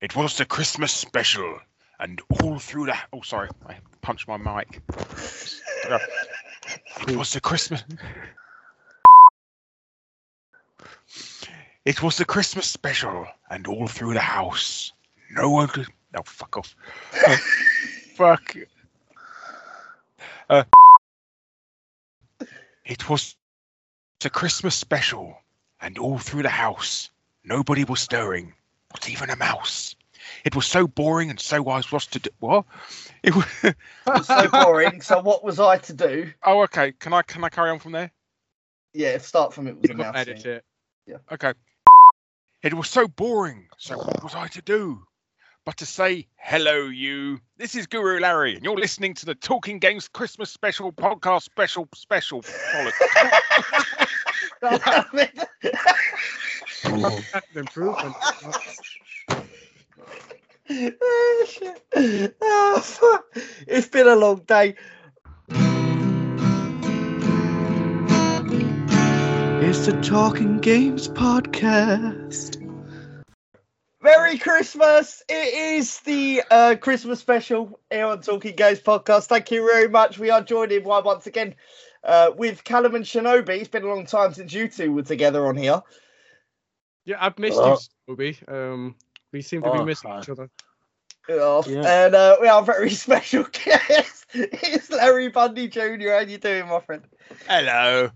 It was the Christmas special, and all through the. Oh, sorry, I punched my mic. It was the Christmas. It was the Christmas special, and all through the house, no one could. No, fuck off. Uh, fuck. Uh, it was the Christmas special, and all through the house, nobody was stirring, not even a mouse. It was so boring and so wise was to do. What? It was. It was so boring. So what was I to do? oh, okay. Can I can I carry on from there? Yeah, start from it was You got to edit announcing. it. Okay. It was so boring. So what was I to do? But to say hello, you. This is Guru Larry, and you're listening to the Talking Games Christmas Special Podcast Special Special. Improvement. oh, shit. Oh, fuck. It's been a long day. It's the Talking Games podcast. Merry Christmas! It is the uh, Christmas special here on Talking Games podcast. Thank you very much. We are joined in one once again uh, with Callum and Shinobi. It's been a long time since you two were together on here. Yeah, I've missed Oh. you, Scooby. Um, we seem to be Oh, missing hi. each other. Yeah. And uh, we have a very special guest. It's Larry Bundy Jr. How you doing, my friend? hello.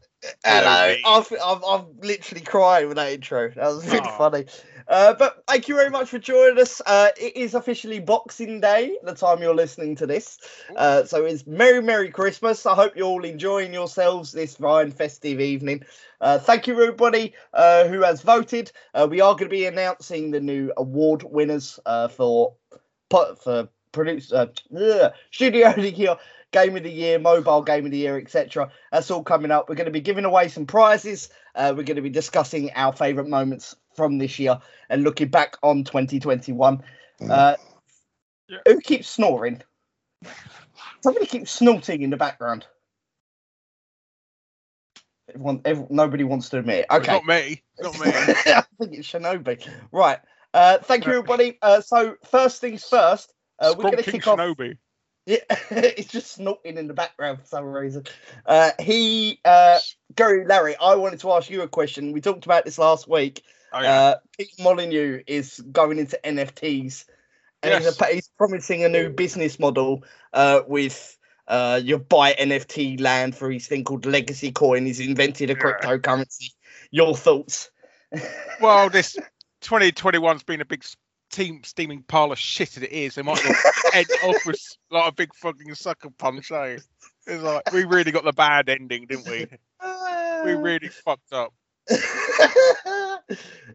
Hello. mate. I've, I've, I'm literally crying with that intro. That was really Oh. funny. Uh, but thank you very much for joining us. Uh, it is officially Boxing Day, the time you're listening to this. Uh, so it's Merry, Merry Christmas. I hope you're all enjoying yourselves this fine festive evening. Uh, thank you, everybody uh, who has voted. Uh, we are going to be announcing the new award winners uh, for for produce uh, studio of the year, game of the year, mobile game of the year, etc. That's all coming up. We're going to be giving away some prizes. Uh, we're going to be discussing our favourite moments from this year and looking back on 2021. Uh, Yeah. Who keeps snoring? Somebody keeps snorting in the background. Everyone, every, nobody wants to admit. it. It's Okay. Not me. It's Not me. I think it's Shinobi. Right. Uh, thank you, everybody. Uh, so, first things first, uh, we're going to Scrunking kick off. Shinobi. Yeah, it's just snorting in the background for some reason. Uh, he, uh, Gary, Larry, I wanted to ask you a question. We talked about this last week. Oh, yeah. Uh, Pete Molyneux is going into NFTs, and he's, a, he's promising a new business model uh, with uh, you buy NFT land for his thing called Legacy Coin. He's invented a Yeah. cryptocurrency. Your thoughts? well, this 2021's been a big team steaming pile of shit as it is. They might well end off with like a big fucking sucker punch, eh? It's like we really got the bad ending, didn't we? We really fucked up.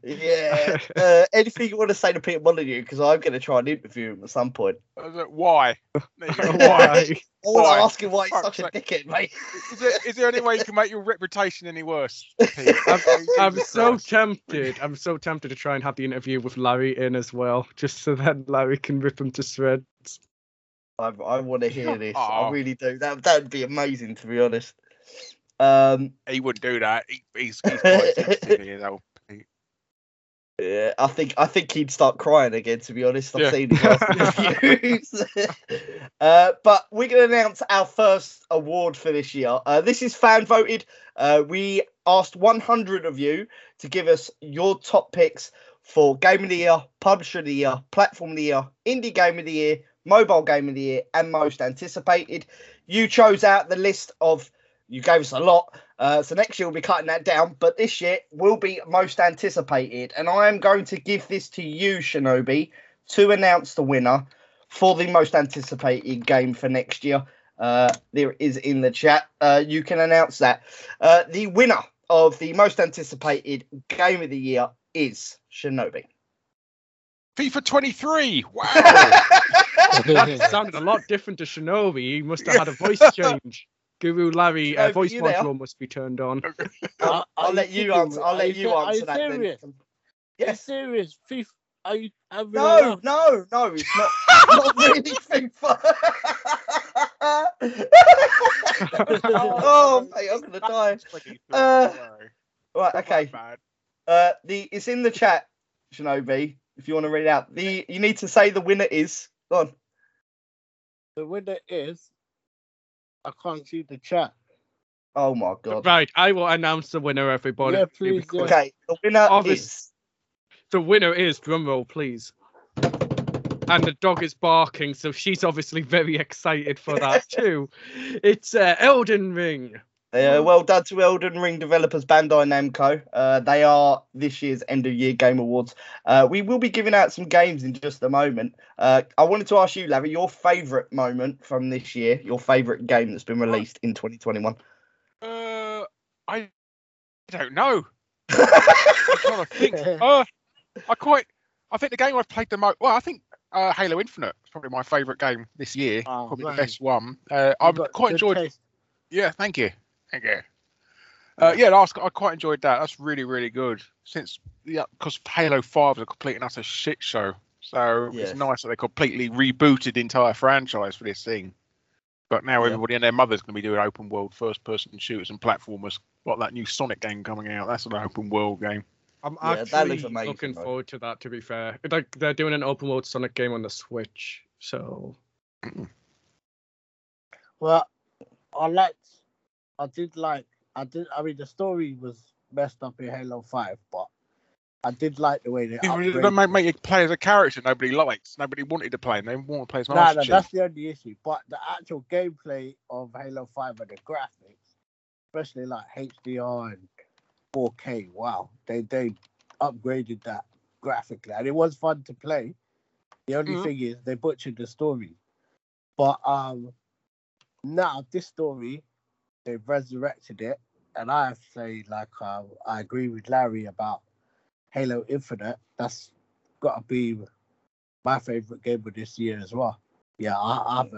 Yeah. Uh, anything you want to say to Peter Molyneux? Because I'm going to try and interview him at some point. I was like, Why? There you go. Why? I want Why? to ask him why he's Fuck's such a sake. dickhead, mate. Is there, is there any way you can make your reputation any worse? Pete? I'm, I'm so tempted. I'm so tempted to try and have the interview with Larry in as well, just so that Larry can rip him to shreds. I, I want to hear this. I really do. That that would be amazing, to be honest. Um, He wouldn't do that. He, he's, he's quite sensitive, you know. Yeah, I think I think he'd start crying again. To be honest, I've Yeah. seen his last uh, but we're going to announce our first award for this year. Uh, this is fan voted. Uh, we asked 100 of you to give us your top picks for Game of the Year, Publisher of the Year, Platform of the Year, Indie Game of the Year, Mobile Game of the Year, and Most Anticipated. You chose out the list of, you gave us a lot. Uh, so next year we'll be cutting that down, but this year will be Most Anticipated. And I am going to give this to you, Shinobi, to announce the winner for the Most Anticipated game for next year. Uh, there is in the chat. Uh, you can announce that. Uh, the winner of the most anticipated game of the year is Shinobi. FIFA 23. Wow. That sounded a lot different to Shinobi. He must have had a voice change. Guru Larry, uh, Shinobi, voice you there? module must be turned on. I'll, I'll let you kidding answer. I'll Are let you ser- are answer that. Then. serious? Are you Yes. serious? FIFA? Are you having No, laugh? no, no. It's not. not really FIFA. oh, mate, I'm gonna die. Uh. Right. Okay. Uh, the it's in the chat, Shinobi. if you want to read it out. The you need to say the winner is. Go on. The winner is. I can't see the chat. Oh my god. Right, I will announce the winner, everybody. Yeah, please, yeah. Okay, the winner Obvious- is. The winner is drumroll, please. And the dog is barking, so she's obviously very excited for that too. It's uh, Elden Ring. Uh, well done to Elden Ring developers Bandai Namco. Uh, they are this year's end of year game awards. Uh, we will be giving out some games in just a moment. Uh, I wanted to ask you, Larry, your favourite moment from this year, your favourite game that's been released in 2021. Uh, I don't know. I'm trying to think. Uh, I quite. I think the game I've played the most. Well, I think uh, Halo Infinite is probably my favourite game this year. Oh, probably man. the best one. Uh, I've quite good enjoyed. taste. Yeah, thank you. Thank you. Uh, yeah, I, was, I quite enjoyed that. That's really, really good. Since yeah, because Halo Five was a complete and utter shit show. So Yes. it's nice that they completely rebooted the entire franchise for this thing. But now Yeah. everybody and their mother's going to be doing open world first person shooters and platformers. Like that new Sonic game coming out. That's an open world game. I'm Yeah, actually amazing, looking though. forward to that. To be fair, like they're doing an open world Sonic game on the Switch, so Well, I liked. I did like. I did. I mean, the story was messed up in Halo Five, but I did like the way they. Upgraded don't make, it. make you play as a character nobody likes. Nobody wanted to play. And they want to play as No, Master no, Chief. that's the only issue. But the actual gameplay of Halo 5 and the graphics, especially like HDR and 4K, wow, they they upgraded that graphically, and it was fun to play. The only Mhm. thing is they butchered the story, but um, now this story, they've resurrected it, and I have to say, like, uh, I agree with Larry about Halo Infinite. That's got to be my favorite game of this year as well. Yeah, I, I've,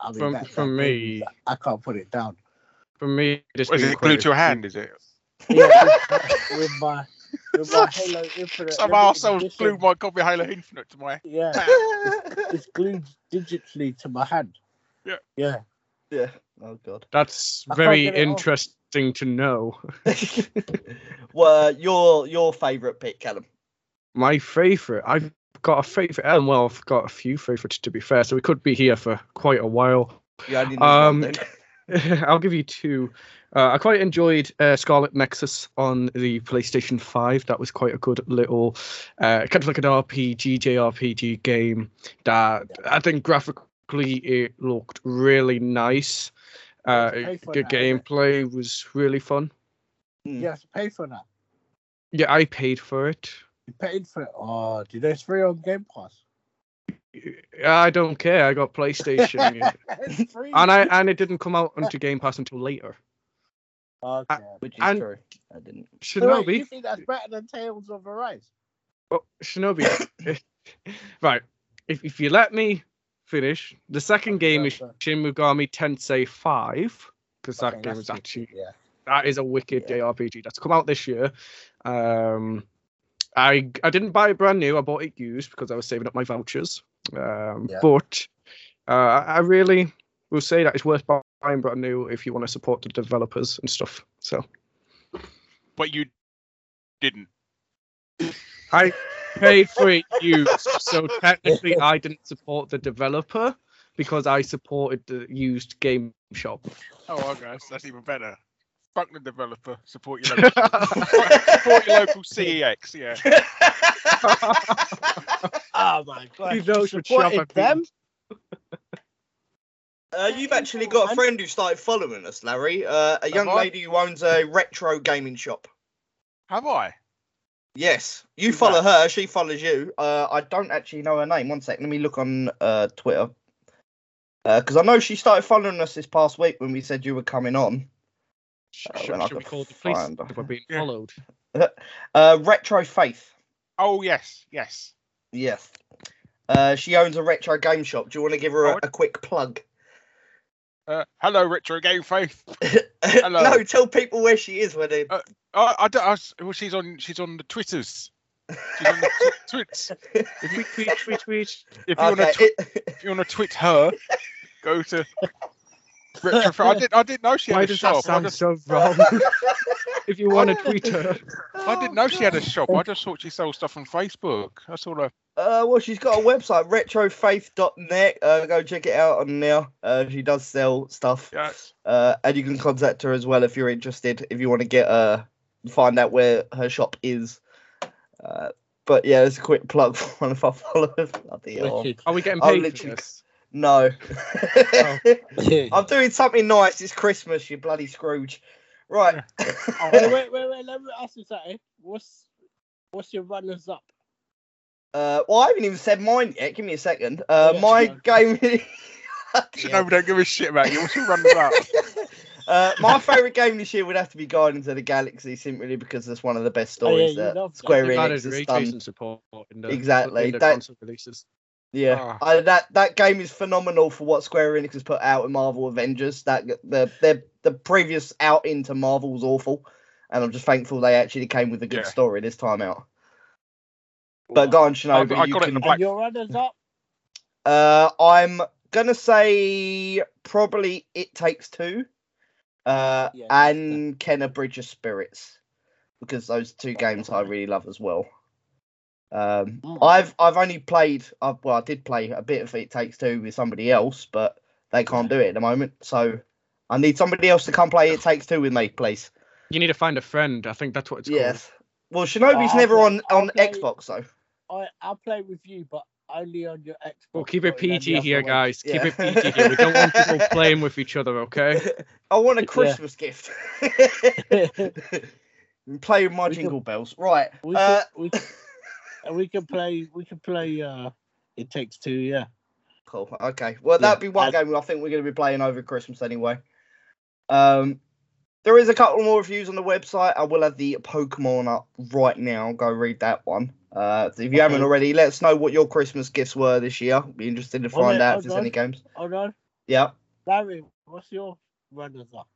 I mean, From- that, from that me- is- I can't put it down. for me, this What, is being it glued to your hand? Is it? Yeah, with, with my with my Halo Infinite. Some limited arseholes glued my copy of Halo Infinite to my. Yeah, it's glued digitally to my hand. Yeah. Yeah. Yeah. Oh god. That's I very get it off. interesting to know. well, your your favourite pick, Callum. My favorite, I've got a favorite, and well, I've got a few favorites to be fair, so we could be here for quite a while. Need Um. I'll give you two. Uh, I quite enjoyed uh, Scarlet Nexus on the PlayStation 5. That was quite a good little, uh, kind of like an RPG, JRPG game that I think graphically it looked really nice. Uh, You have to pay for the that, isn't it? gameplay was really fun. Mm. You have to pay for that. Yeah, I paid for it. You paid for it. Oh, did they free on Game Pass? I don't care. I got PlayStation, it's free. and I and it didn't come out onto Game Pass until later. Okay. Which is and- true. I didn't. So wait, Shinobi, you think that's better than Tales of Arise? Oh, Shinobi. right. If if you let me finish, the second game is Shin Megami Tensei 5 because that game is actually yeah. that is a wicked Yeah. JRPG that's come out this year. Um, I I didn't buy it brand new. I bought it used because I was saving up my vouchers. Um, Yeah. but uh, I I really will say that it's worth buying brand new if you want to support the developers and stuff. So But you didn't. I paid for it used, so technically I didn't support the developer because I supported the used game shop. Oh, okay. So that's even better. Fuck the developer. Support your local. support your local CEX. Yeah. Oh my god. You what shop supported I've them? Uh, you've actually got a friend who started following us, Larry. Uh, a young lady who owns a retro gaming shop. Have I? Yes, you Who's follow her. She follows you. Uh, I don't actually know her name. One sec. Let me look on uh, Twitter. Because I know she started following us this past week when we said you were coming on. Sh- Oh, sh- I should we call the police if we're being Yeah. followed? Uh, retro Faith. Oh yes, yes. Yes. Uh, she owns a retro game shop. Do you want to give her a, a quick plug? Uh, hello, Retro Game Faith. Hello. no, tell people where she is when they. Uh, I, I, don't- I well, she's on. She's on the Twitters. She's on the tw- twits. If you, Tweet, tweet, tweet. if you want to, Okay, tw- if you want to tweet her, go to. Retro Faith. I didn't. I didn't know she Why had a does shop. that I sound just, so wrong? if you want to tweet her, I didn't know she had a shop. I just thought she sold stuff on Facebook. That's all I. Uh, well, she's got a website, retrofaith.net. Uh, go check it out on there. Uh, she does sell stuff. Yeah. Uh, and you can contact her as well if you're interested. If you want to get uh find out where her shop is. Uh, but yeah, there's a quick plug for one of our followers. Bloody hell. Wicked. Are we getting I'll paid for literally- No. Yeah. I'm doing something nice. It's Christmas, you bloody Scrooge. Right. wait, wait, wait, wait. Let me ask you something. What's what's your runners up? Uh, well, I haven't even said mine yet. Give me a second. Uh, Yeah, my sure. game. You know, we don't give a shit about you. What's your running up? uh, my favourite game this year would have to be Guardians of the Galaxy, simply because that's one of the best Oh, yeah, stories that love that. Square Enix has done. tracing support in the, Exactly, in the that- console releases. Yeah, Ah. I, that that game is phenomenal for what Square Enix has put out in Marvel Avengers. That the the the previous out into Marvel was awful, and I'm just thankful they actually came with a good Yeah. story this time out. But go on, Shinobi. I you got it in can- the black. And your runners up? Uh, I'm gonna say probably It Takes Two, uh, Yeah, and Kena Bridge of Spirits, because those two games I really love as well. Um, Mm. I've I've only played, i well, I did play a bit of It Takes Two with somebody else, but they can't do it at the moment. So I need somebody else to come play It Takes Two with me, please. You need to find a friend. I think that's what it's yes. Well, Shinobi's I'll never play- on on play- Xbox though. I I'll play with you, but only on your Xbox. Well, keep it not in any PG here, way. guys. Keep it PG here. We don't want people playing with each other, okay? I want a Yeah. Christmas gift. Play with my We can- jingle bells. Right. we Uh, can, we can, and we can play. We can play. Uh, it takes two. Yeah. cool. Okay. Well, that'd be one game I think we're going to be playing over Christmas anyway. Um, there is a couple more reviews on the website. I will have the Pokemon up right now. Go read that one. Uh, if you haven't already, let us know what your Christmas gifts were this year. Be interested to find on, out if there's on. any games. Hold on, Yeah. Larry. What's your runners up?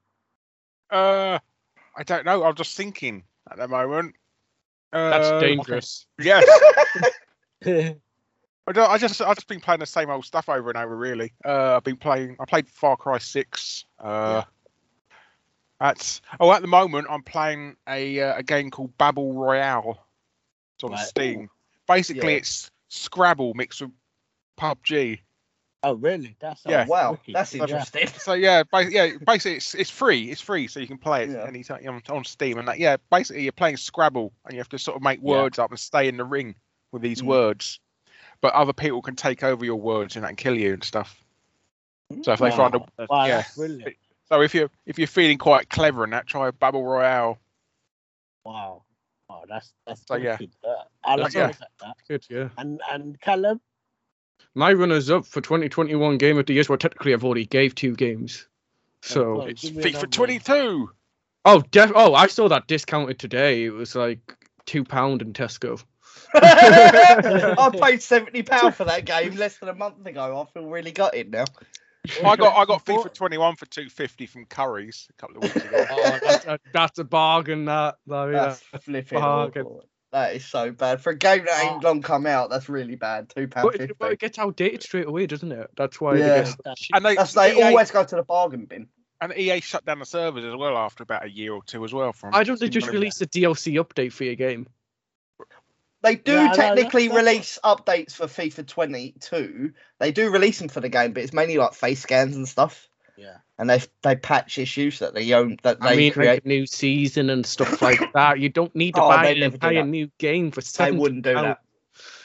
Uh, I don't know. I'm just thinking at the moment. That's Uh, dangerous. Yes. I, don't, I just I've just been playing the same old stuff over and over. Really. Uh, I've been playing. I played Far Cry Six. Uh, That's oh, at the moment I'm playing a uh, a game called Babble Royale. It's on Right. Steam. Basically, Yeah. it's Scrabble mixed with PUBG. Oh, really? That's Yeah. Wow, wicked. that's Yeah. interesting. So yeah, ba- yeah, basically it's it's free. It's free, so you can play it Yeah. anytime on, on Steam. And that, yeah, basically you're playing Scrabble, and you have to sort of make Yeah. words up and stay in the ring with these Mm. words. But other people can take over your words and that and kill you and stuff. So if they find a Wow, wow, yeah. that's brilliant. so if you're if you're feeling quite clever in that, try Babble Royale. Wow. Oh, that's that's So, yeah. wicked. Uh, I like Yeah. that. Good, yeah. And and Callum, My runners up for 2021 Game of the Year. Well, technically, I've already gave two games. So, well, It's give me FIFA 22. oh, def- oh, I saw that discounted today. It was like two pound in Tesco. I paid seventy pound for that game less than a month ago. I feel really gutted now. I got I got FIFA 21 for 250 from Curry's a couple of weeks ago. Oh, that's, a, that's a bargain. That, that yeah. That's flipping Bargain. awful. That is so bad for a game that ain't Oh. long come out. That's really bad. Two pound But fifty. it, but it gets outdated straight away, doesn't it? That's why. Yeah. They get That's- shit. and they, That's they EA always go to the bargain bin. and EA shut down the servers as well after about a year or two as well. From I don't they just Steam. released a DLC update for your game. They do Yeah, technically that's- that's release updates for FIFA 22. They do release them for the game, but it's mainly like face scans and stuff. Yeah. And they they patch issues that they own that they I mean, create. like new season and stuff like that. You don't need to Oh, buy they an never do entire new game for They seventy wouldn't do pound. that.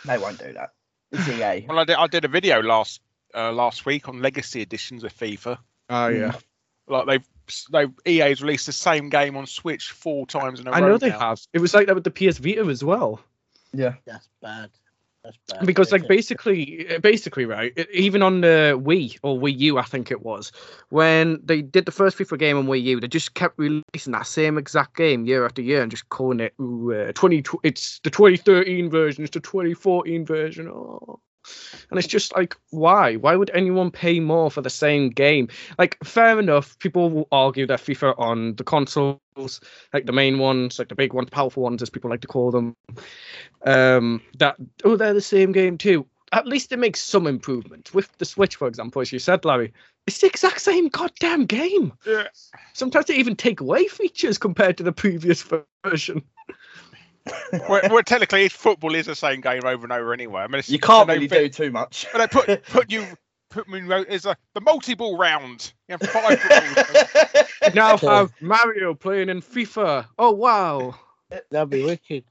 They won't do that. It's EA. Well, I did I did a video last uh, last week on legacy editions of FIFA. Oh yeah, Like they've they EA's released the same game on Switch four times in a I row. I know they now. have. It was like that with the PS Vita as well. Yeah. That's bad. Because like basically basically right even on the wii or wii u i think it was when they did the first fifa game on wii u they just kept releasing that same exact game year after year and just calling it ooh, uh, 20 it's the 2013 version it's the 2014 version oh. And it's just like why? Why would anyone pay more for the same game? Like fair enough people will argue that fifa on the consoles like the main ones like the big ones powerful ones as people like to call them um that oh they're the same game too. At least it makes some improvement. With the switch for example as you said larry it's the exact same goddamn game. Yeah. sometimes they even take away features compared to the previous version well, well, technically, football is the same game over and over anyway. I mean, it's, You can't they really fit- do too much. But they put put you put me in is a the multi ball round. You have five balls. We now have Mario playing in FIFA. Oh wow! That'd be wicked.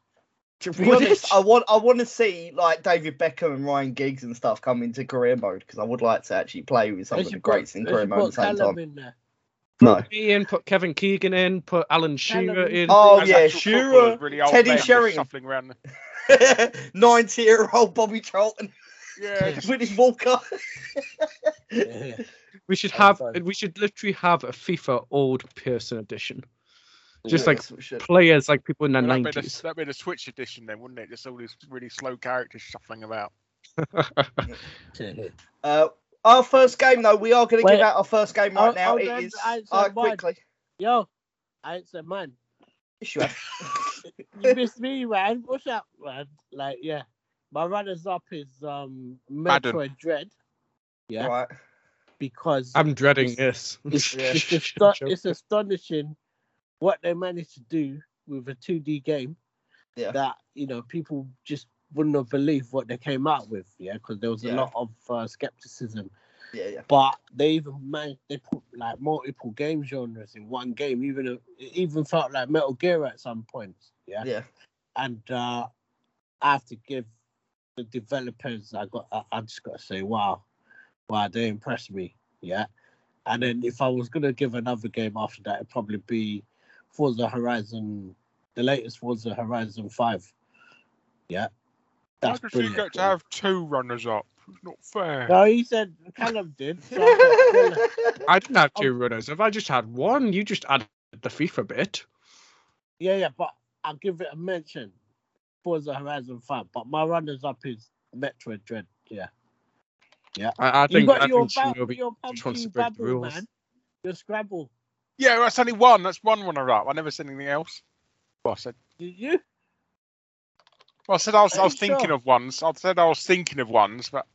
To be honest, I want I want to see like David Beckham and Ryan Giggs and stuff come into career mode because I would like to actually play with some They of the should put- greats in they career mode at the same Callum time. In. No. Put me in, put Kevin Keegan in, put Alan Shearer in. in. Oh As yeah, Shearer, really old Teddy men Sheringham, shuffling around. Ninety-year-old Bobby Charlton yeah, just- with his Walker. Yeah. we should have. sorry. We should literally have a FIFA old person edition. Just Yeah, like that's what we should. players, like people in the that'd be the, nineties. that'd be the Switch edition then, wouldn't it? Just all these really slow characters shuffling about. Uh, our first game though, we are going to Wait. give out our first game right Oh, now. oh, It then is I uh, quickly. Yo, I ain't said man. Yes, you have. You missed me, man. What's up, man? Like, yeah. My runners up is um Madden. Metroid Dread. Yeah, Right. because I'm dreading this. it's, Yeah. it's, asto- it's astonishing what they managed to do with a 2D game Yeah. that you know people just wouldn't have believed what they came out with. Yeah, because there was Yeah. a lot of uh, skepticism Yeah, yeah. but they even managed they put like multiple game genres in one game even it even felt like metal gear at some points yeah, Yeah. and uh i have to give the developers i got I, I just gotta say wow wow they impressed me yeah and then if i was gonna give another game after that it'd probably be forza horizon the latest forza horizon 5 yeah How that's does you brilliant get to have two runners up? It's not fair. no he said callum did so I didn't have two oh. runners. If I just had one, you just added the FIFA bit. Yeah, yeah, but I'll give it a mention. Forza Horizon 5, but my runners up is Metroid Dread. Yeah. Yeah. I, I You think got I your, think ba- Shinobi your just wants pumpkin to break the rules. man. Your Scrabble. Yeah, that's only one. That's one runner up. I never said anything else. Well, I said. Did you? Well, I said I was. I was thinking sure? of ones. I said I was thinking of ones, but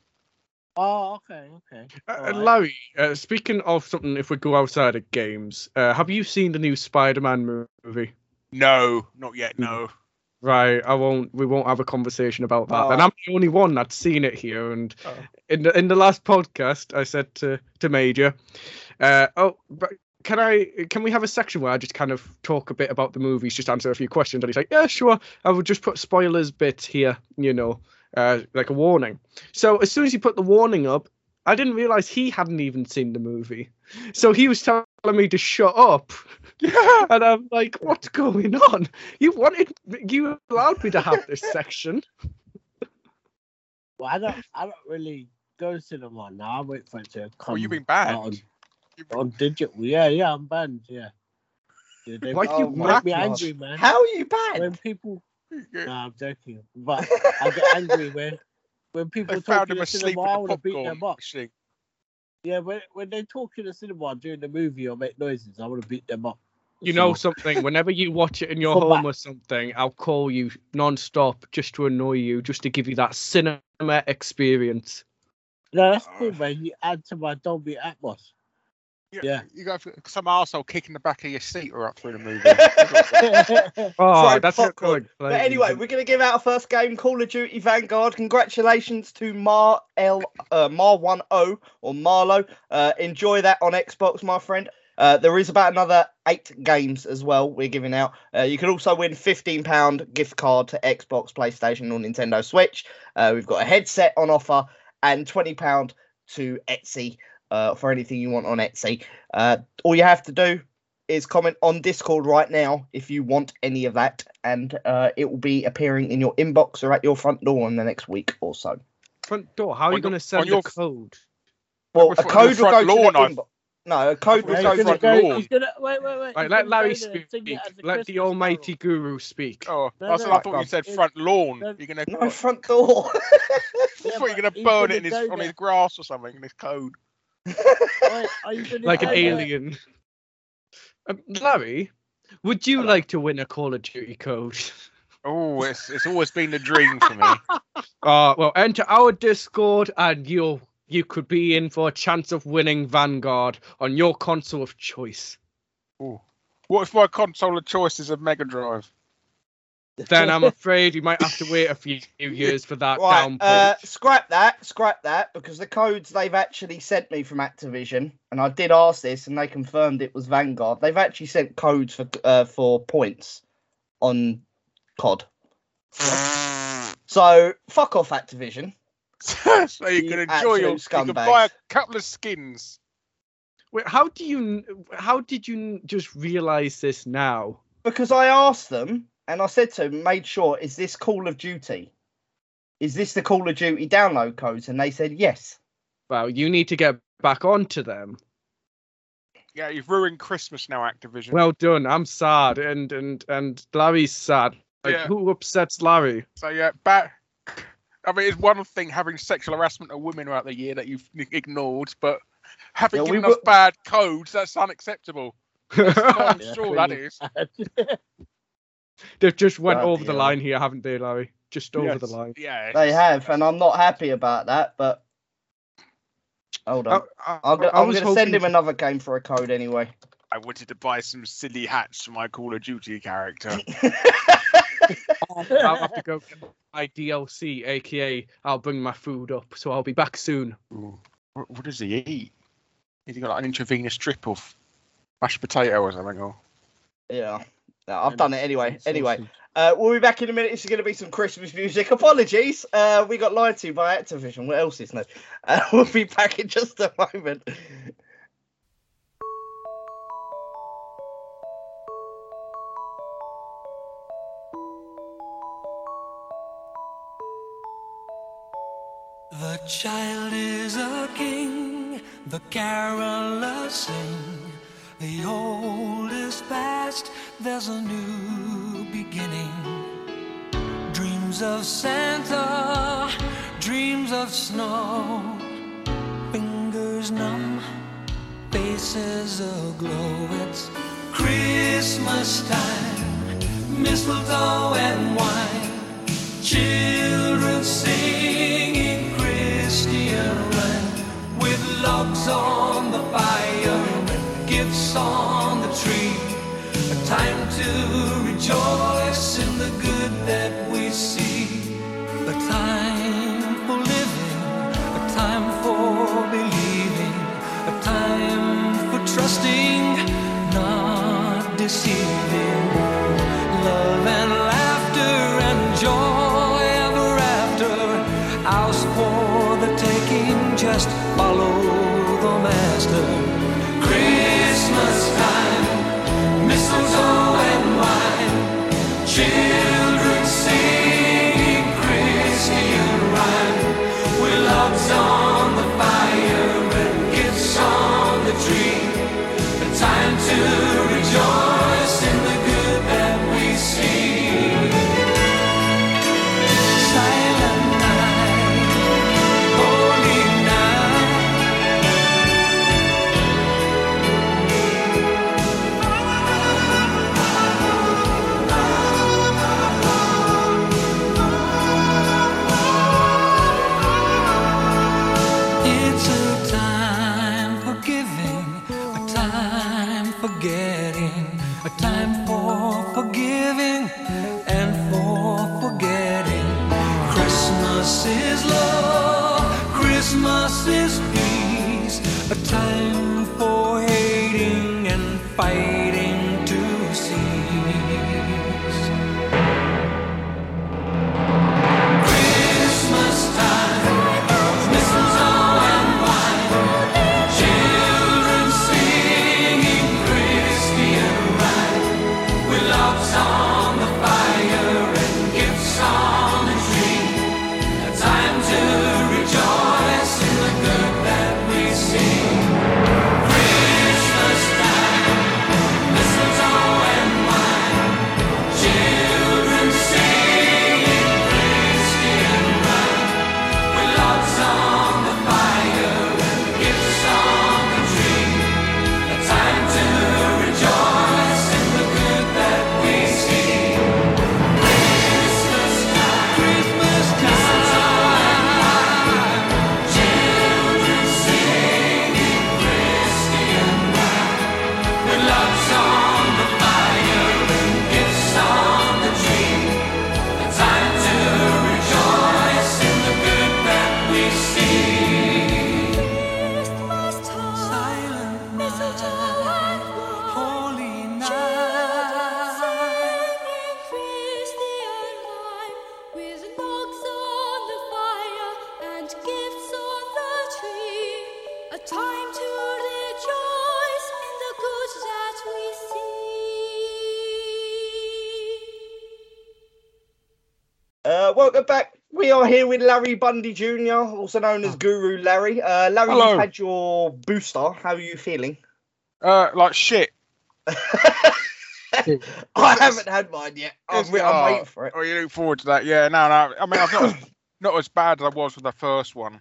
Oh, okay, okay. Uh, Alright. Larry, uh, speaking of something, if we go outside of games, uh, have you seen the new Spider-Man movie? no, not yet. No. Right, I won't. We won't have a conversation about that. And Oh. I'm the only one that's seen it here. And Oh. in the in the last podcast, I said to to Major, uh, "Oh, but can I? Can we have a section where I just kind of talk a bit about the movies, just answer a few questions?" And he's like, "Yeah, sure. I would just put spoilers bit here, you know, uh, like a warning." So as soon as he put the warning up, I didn't realize he hadn't even seen the movie. So he was telling me to shut up. Yeah. And I'm like, what's going on? You wanted, you allowed me to have this section. Well, I don't, I don't really go to cinema now. I wait for it to come Well, you've been out banned. On, You've been- on digital. Yeah, yeah, I'm banned. Yeah. yeah they Why make, you make me angry, man. How are you bad? When people, Yeah. no, I'm joking, but I get angry when when people They talk found in the asleep cinema. I want to beat them up. machine. Yeah, when when they talk in the cinema during the movie or make noises, I want to beat them up. You know something, whenever you watch it in your Come home back. or something, I'll call you non-stop just to annoy you, just to give you that cinema experience. No, that's cool, Uh, man. You add to my Dolby Atmos. Yeah. You got some arsehole kicking the back of your seat or up through the movie. Oh, Fried that's popcorn. not But anyway, we're going to give out our first game, Call of Duty Vanguard. Congratulations to Mar L uh, Mar One O or Marlo. Uh, enjoy that on Xbox, my friend. Uh, there is about another eight games as well we're giving out. Uh, you can also win fifteen pound gift card to Xbox, PlayStation, or Nintendo Switch. Uh, we've got a headset on offer and twenty pound to Etsy uh, for anything you want on Etsy. Uh, all you have to do is comment on Discord right now if you want any of that, and uh, it will be appearing in your inbox or at your front door in the next week or so. front door. How are On you going your- to send on your the f- code? Well, With a code your will go front to lawn, the I- inbox. No, a code will Well, he's go he's to front the go. lawn. Gonna wait, wait, wait. Right, let Larry go there and speak. sing it Let the almighty carol. guru speak. Oh, No, I, said, no, I thought you said front lawn. You're gonna, no front door. I Yeah, thought you were gonna burn it in his, on his grass or something in his code. Wait, are like an there? alien. Um, Larry, would you like to win a Call of Duty code? Oh, it's it's always been a dream for me. Uh, well, enter our Discord and you'll you could be in for a chance of winning Vanguard on your console of choice. Ooh. What if my console of choice is a Mega Drive? Then I'm afraid you might have to wait a few years for that Right, down. uh, scrap that, scrap that, because the codes they've actually sent me from Activision, and I did ask this, and they confirmed it was Vanguard. They've actually sent codes for uh, for points on COD. So fuck off, Activision. so you You can enjoy your. You can buy a couple of skins. Wait, how do you? How did you just realize this now? Because I asked them, and I said to him, made sure, is this Call of Duty? Is this the Call of Duty download codes? And they said yes. Well, you need to get back onto them. Yeah, you've ruined Christmas now, Activision. Well done. I'm sad, and and and Larry's sad. Like, Yeah. who upsets Larry? So yeah, back. I mean, it's one thing having sexual harassment of women throughout the year that you've ignored, but having Yeah, we given us were- bad codes, that's unacceptable. I'm Yeah, sure that pretty is. They've just went Bloody over the hell. line here, haven't they, Larry? Just over the line. Yeah. They have, and I'm not happy about that. But hold on, I, I, I'm, I I'm going to send hoping him another game for a code anyway. I wanted to buy some silly hats for my Call of Duty character. I'll have to go get my DLC, aka I'll bring my food up, so I'll be back soon. Ooh. What, what does he eat? Has he got like an intravenous drip of mashed potato or something? Or yeah, no, I've done it anyway. Anyway, uh, we'll be back in a minute. It's going to be some Christmas music. Apologies, uh, we got lied to by Activision. What else is new? Uh, we'll be back in just a moment. The child is a king, the carolers sing. The old is past, there's a new beginning. Dreams of Santa, dreams of snow. Fingers numb, faces aglow. It's Christmas time, mistletoe and wine. Children singing Christian rhyme with logs on the fire, gifts on the tree. A time to rejoice in the good that we see. A time for living, a time for believing, a time for trusting, not deceiving. With Larry Bundy Jr., also known as Guru Larry. Uh, Larry, Hello. you've had your booster. How are you feeling? Uh, like shit. I haven't had mine yet. I'm, Is wait- it? I'm Oh, waiting for it. Oh, you look forward to that? Yeah, no, no. I mean, I've not as, not as bad as I was with the first one.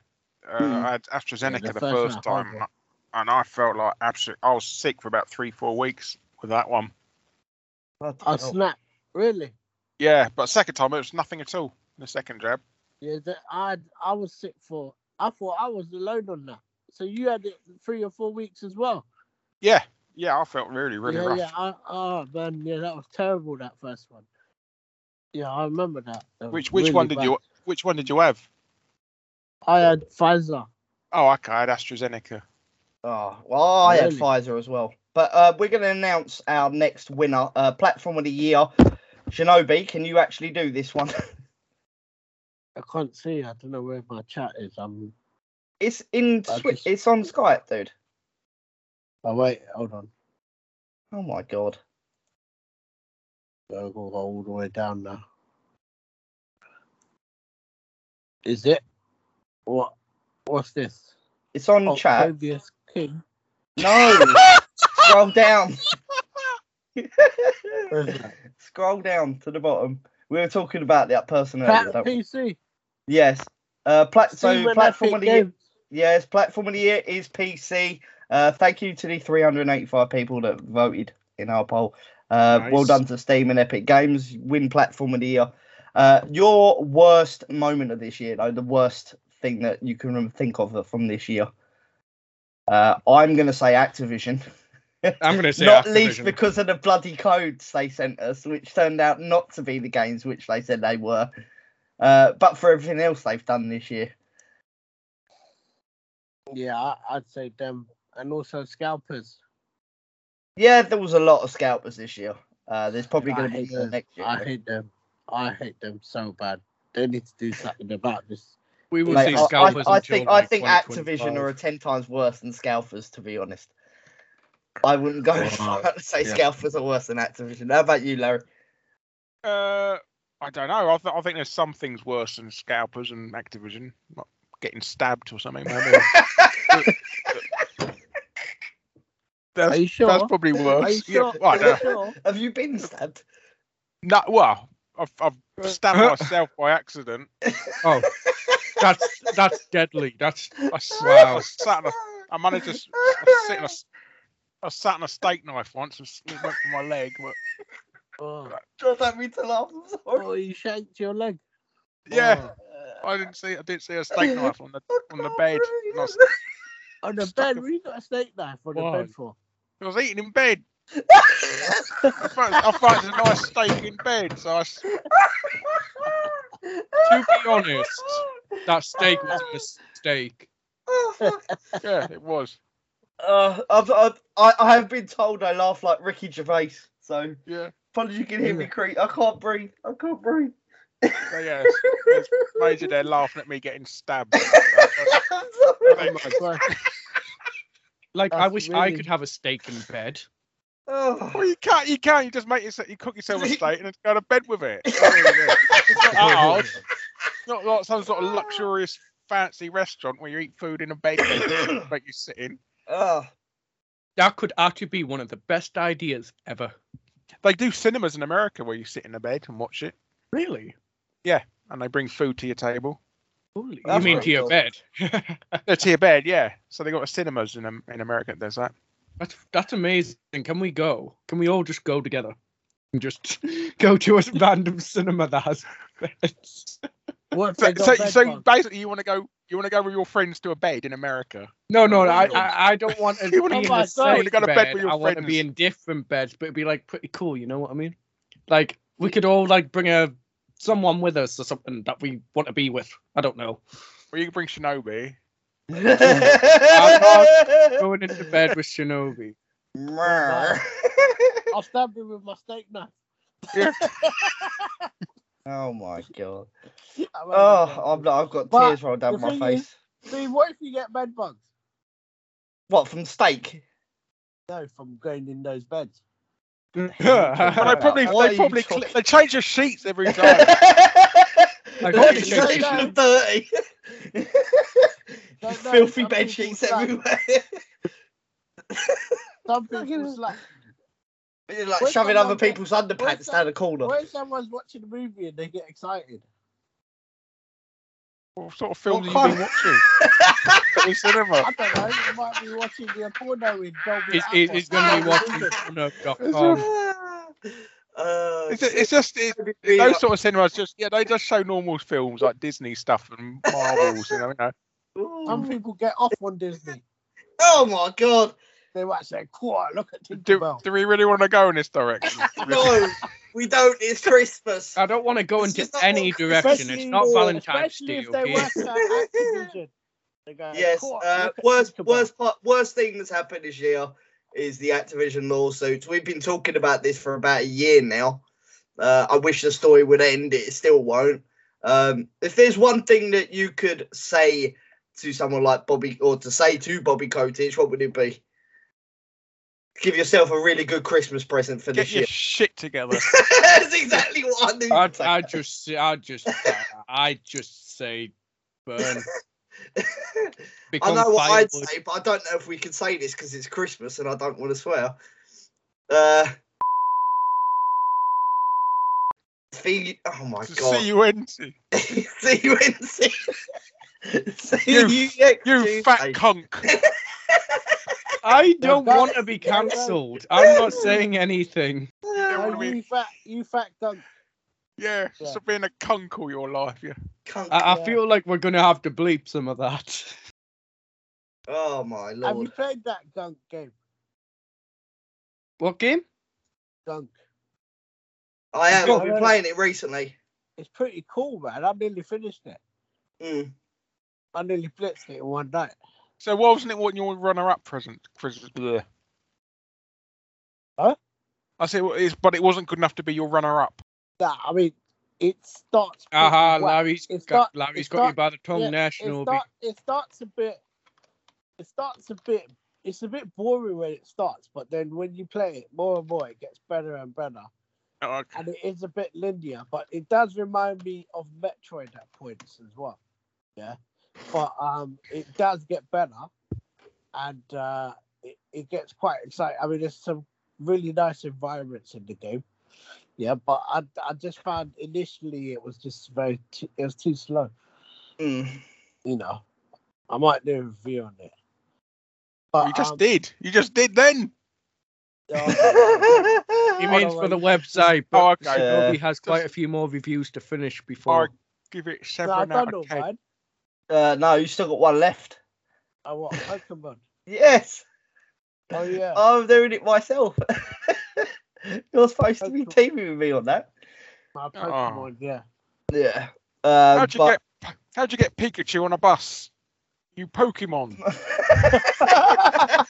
Uh, Hmm. I had AstraZeneca the the, first first one, time, horrible. and I felt like absolutely. I was sick for about three, four weeks with that one. I snapped. Really? Yeah, but second time it was nothing at all. The second jab. Yeah, that I I was sick for. I thought I was alone on that. So you had it three or four weeks as well. Yeah, yeah. I felt really, really yeah, rough. yeah. I, oh man, yeah, that was terrible. That first one. Yeah, I remember that. That Which which really one did bad. you which one did you have? I had Pfizer. Oh, okay, I had AstraZeneca. Oh, well, I had Pfizer as well. But uh, we're going to announce our next winner, uh, platform of the year. Shinobi, can you actually do this one? I can't see. I don't know where my chat is. I'm. it's in. I Swi- just- It's on Skype, dude. Oh wait, hold on. Oh my god. Go go all the way down now. Is it? What? What's this? It's on chat. Octavius King. No. Scroll down. Where's that? Scroll down to the bottom. We were talking about that person earlier. Plat don't we? PC. Yes. Uh, plat- so platform of the year. Yes, platform of the year is PC. Uh, thank you to the 385 people that voted in our poll. Uh, Well done to Steam and Epic Games. Win platform of the year. Uh, your worst moment of this year, though, the worst thing that you can think of from this year. Uh, I'm going to say Activision. I'm gonna say not least because of the bloody codes they sent us, which turned out not to be the games which they said they were. Uh, but for everything else they've done this year. Yeah, I, I'd say them, and also scalpers. Yeah, there was a lot of scalpers this year. Uh, there's probably going to be more them. next year. I hate them. I hate them so bad. They need to do something about this. we will Mate, see I- I, scalpers I, think I think Activision are 2025. ten times worse than scalpers, to be honest. I wouldn't go as Wow. far to say Yeah. scalpers are worse than Activision. How about you, Larry? Uh, I don't know. I, th- I think there's some things worse than scalpers and Activision, like getting stabbed or something. Maybe. that's, Are you sure? that's probably Are you worse. sure? Yeah, well, I Are you don't- sure? Have you been stabbed? no, well, I've, I've stabbed myself by accident. Oh, that's that's deadly. That's I, s- Wow. I sat on a, I managed to. s- I, sit on a, s- I sat on a steak knife once and it went for my leg. But Oh, Don't have to laugh. I'm sorry. oh, you shanked your leg. yeah, Oh. I didn't see. I didn't see a steak knife on the on the bed. And I On the bed, a- what you got a steak knife on the bed for? I was eating in bed. I found, I thought it was a nice steak in bed, so I. s- to be honest, that steak was a mistake. Yeah, it was. Uh, I've, I've, I, I have been told I laugh like Ricky Gervais, so Yeah. Apologies you can hear me creak. I can't breathe. I can't breathe. So yeah, it's, it's Major there laughing at me getting stabbed. I'm sorry. Oh my god. Like I That's wish I really- could have a steak in bed. Oh. Well, you can't. You can't. You just make yourself. You cook yourself a steak and then go to bed with it. It's not hard. It's not like some sort of luxurious, fancy restaurant where you eat food in a bed but you sit in. Oh. That could actually be one of the best ideas ever. They do cinemas in America where you sit in a bed and watch it, Really? Yeah, and they bring food to your table. Holy. You mean to your bed? Uh, to your bed, yeah. So they got a cinemas in um, in America. that Does that? That's that's amazing. Can we go? Can we all just go together? And just go to a random cinema that has beds. What? So, so, so basically, you want to go. You want to go with your friends to a bed in America. No, no, I. I, I don't want to You be wanna- in the God. same go to bed bed. with your I want to be in different beds, but it'd be like pretty cool. You know what I mean? Like we could all like bring a someone with us or something that we want to be with. I don't know. Or you can bring Shinobi. Going into bed with Shinobi. I'll stab him with my steak knife. oh my god. Oh, I'm, I've got But tears rolling down the my thing face. See, what if you get bed bugs? What from steak? No, from going in those beds. Mm. Well, they probably What are they you probably talking- cl- they change the sheets every time. I The got sheets you. are dirty. No, no, Filthy some bed people sheets slack. everywhere. Some people slack. You're like When shoving other people's when underpants some- down the corner. When someone's watching a movie and they get excited, what sort of film What have you been watching? At the cinema. I don't know, you might be watching the porno in Dolby He's, he's, Atmos. he's going to be watching porno.com. Uh, It's, it's just it, be those like- sort of cinemas. Just yeah, they just show normal films like Disney stuff and Marvels. You know, you know. Some people get off on Disney. Oh my god! They might say, "Cool, look at Do, Tinkerbell." do we really want to go in this direction? No, we don't. It's Christmas. I don't want to go It's into just not any what- direction. It's Especially- not Valentine's Especially Day, they okay? work at Activision. They go, Yes. Uh, worst, worst, part, worst thing that's happened this year is the Activision lawsuits. We've been talking about this for about a year now. Uh, I wish the story would end. It still won't. Um, if there's one thing that you could say to someone like Bobby, or to say to Bobby Kotick, what would it be? Give yourself a really good Christmas present for Get this your year. shit together. That's exactly what I knew. I, you'd say. I just, I just, I just say burn. I know what I'd say, but I don't know if we can say this because it's Christmas and I don't want to swear. Uh, fee- oh my god. C U N T. See you in see. See You- you, You fat Tuesday. cunt. I don't go. want to be There you go. cancelled. I'm not saying anything. Yeah, what you fat, you fat gunk. Yeah, Yeah. stop being a cunt all your life. Yeah. Cunt. I, I Yeah. feel like we're gonna have to bleep some of that. oh my lord! Have you played that gunk game? What game? Gunk. I have. I've been playing it recently. It's pretty cool, man. I nearly finished it. Mm. I nearly blitzed it in one night. So why wasn't it what your runner-up present? Christmas? bleh. Huh? I say, well, it's, but it wasn't good enough to be your runner-up. Nah, I mean, it starts. pretty Aha, well. Larry's It got start- Larry's it got you by the tongue yeah, there, it, Shinobi. start, it starts a bit it starts a bit it's a bit boring when it starts but then when you play it more and more it gets better and better Oh, okay. and it is a bit linear but it does remind me of metroid at points as well yeah but um it does get better and uh it, it gets quite exciting i mean there's some really nice environments in the game yeah but i, I just found initially it was just very t- it was too slow Mm. you know, I might do a review on it. But you just um, did. You just did then. oh, He means for the website, but Oh, okay. Shinobi Yeah. has quite a few more reviews to finish before. I before. give it no, I seven don't out know, of ten. Man. uh, no, you still got one left. I want Pokemon. Yes. Oh yeah. I'm doing it myself. You're supposed to be teaming with me on that. My Pokemon, yeah. Yeah. Um, How'd you but... get? How'd you get Pikachu on a bus? You Pokemon.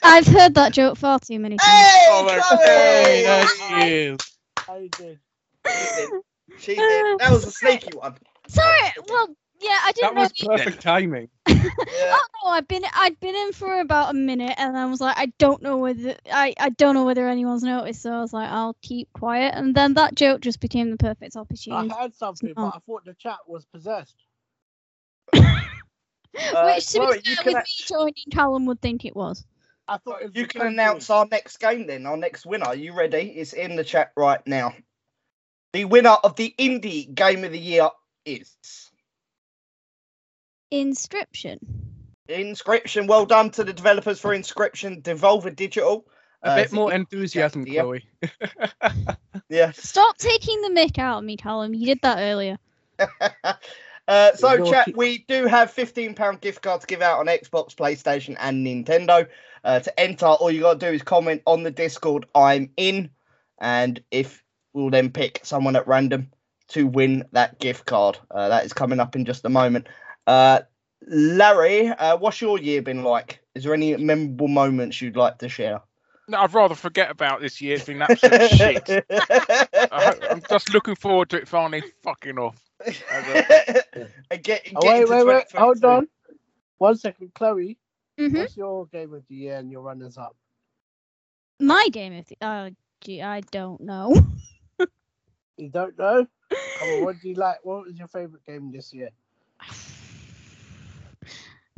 I've heard that joke far too many times. hey, Oh, there- Chloe! Hey, there she is. How you doing? She did. She did. That was a sneaky one. Sorry. Well, yeah, I didn't uh, was know. perfect timing. Yeah. Oh no, I've been I'd been in for about a minute, and I was like, I don't know whether I I don't know whether anyone's noticed, so I was like, I'll keep quiet, and then that joke just became the perfect opportunity. I opportunity. heard something, but I thought the chat was possessed. Uh, Which, to Chloe, be fair, with a- me joining, Callum would think it was. I thought it was You can same announce thing. our next game then, our next winner. Are you ready? It's in the chat right now. The winner of the Indie Game of the Year is Inscription. Inscription. Well done to the developers for Inscription, Devolver Digital. A Uh, bit more enthusiasm, yeah. Chloe. Yeah. Stop taking the mick out of me, Callum. You did that earlier. uh, so, Naughty. chat, we do have £15 gift cards to give out on Xbox, PlayStation, and Nintendo. Uh, to enter, all you got to do is comment on the Discord, I'm in. And if we'll then pick someone at random to win that gift card. Uh, that is coming up in just a moment. Uh, Larry, uh, what's your year been like? Is there any memorable moments you'd like to share? No, I'd rather forget about this year. It's been absolute shit. I ho- I'm just looking forward to it finally fucking off. and get, get Oh, wait, wait, wait. Hold on. One second, Chloe. hmm What's your game of the year and your runners up? My game of the. Oh, gee, I don't know. You don't know? Come on, what do you like? What was your favorite game this year?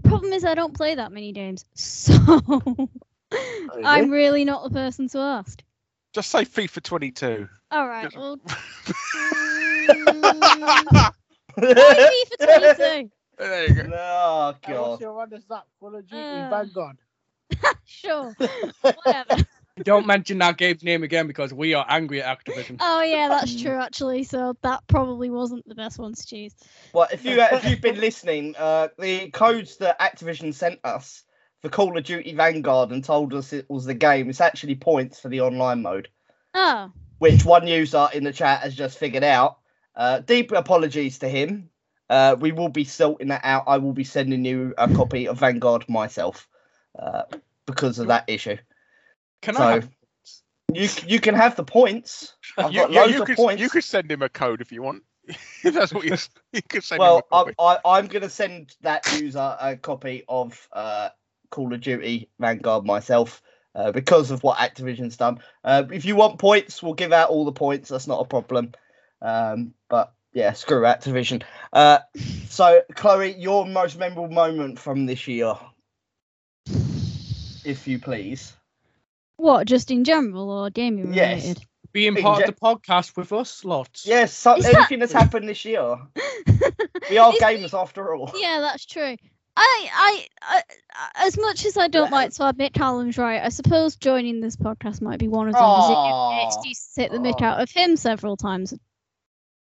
Problem is, I don't play that many games, so I'm really not the person to ask. Just say FIFA 22. All right. Well, mm, why FIFA 22? there you go. Oh And what's god. your runners up? Call of Duty, Uh. Vanguard. Sure. Whatever. Don't mention that game's name again because we are angry at Activision. Oh yeah, that's true actually. So that probably wasn't the best one to choose. Well, if you uh, if you've been listening, uh, the codes that Activision sent us for Call of Duty Vanguard and told us it was the game, it's actually points for the online mode, Oh, which one user in the chat has just figured out. Uh, deep apologies to him. Uh, we will be sorting that out. I will be sending you a copy of Vanguard myself uh, because of that issue. Can So I have you you can have the points. I've You, got you, loads you of could, points. you could send him a code if you want. if that's what you, you could send well, him a I, copy. I, I'm going to send that user a copy of uh, Call of Duty Vanguard myself uh, because of what Activision's done. Uh, if you want points, we'll give out all the points. That's not a problem. Um, but yeah, screw Activision. Uh, so, Chloe, your most memorable moment from this year, if you please. What? Just in general or gaming Yes. related? being part jet- of the podcast with us lots? Yes, so, Is that- anything that's happened this year. We are Is- gamers after all. Yeah, that's true. I, I, I, uh, as much as I don't like to admit Callum's right, I suppose joining this podcast might be one of them. Because Aw. it it used to take the mick Aw. out of him several times.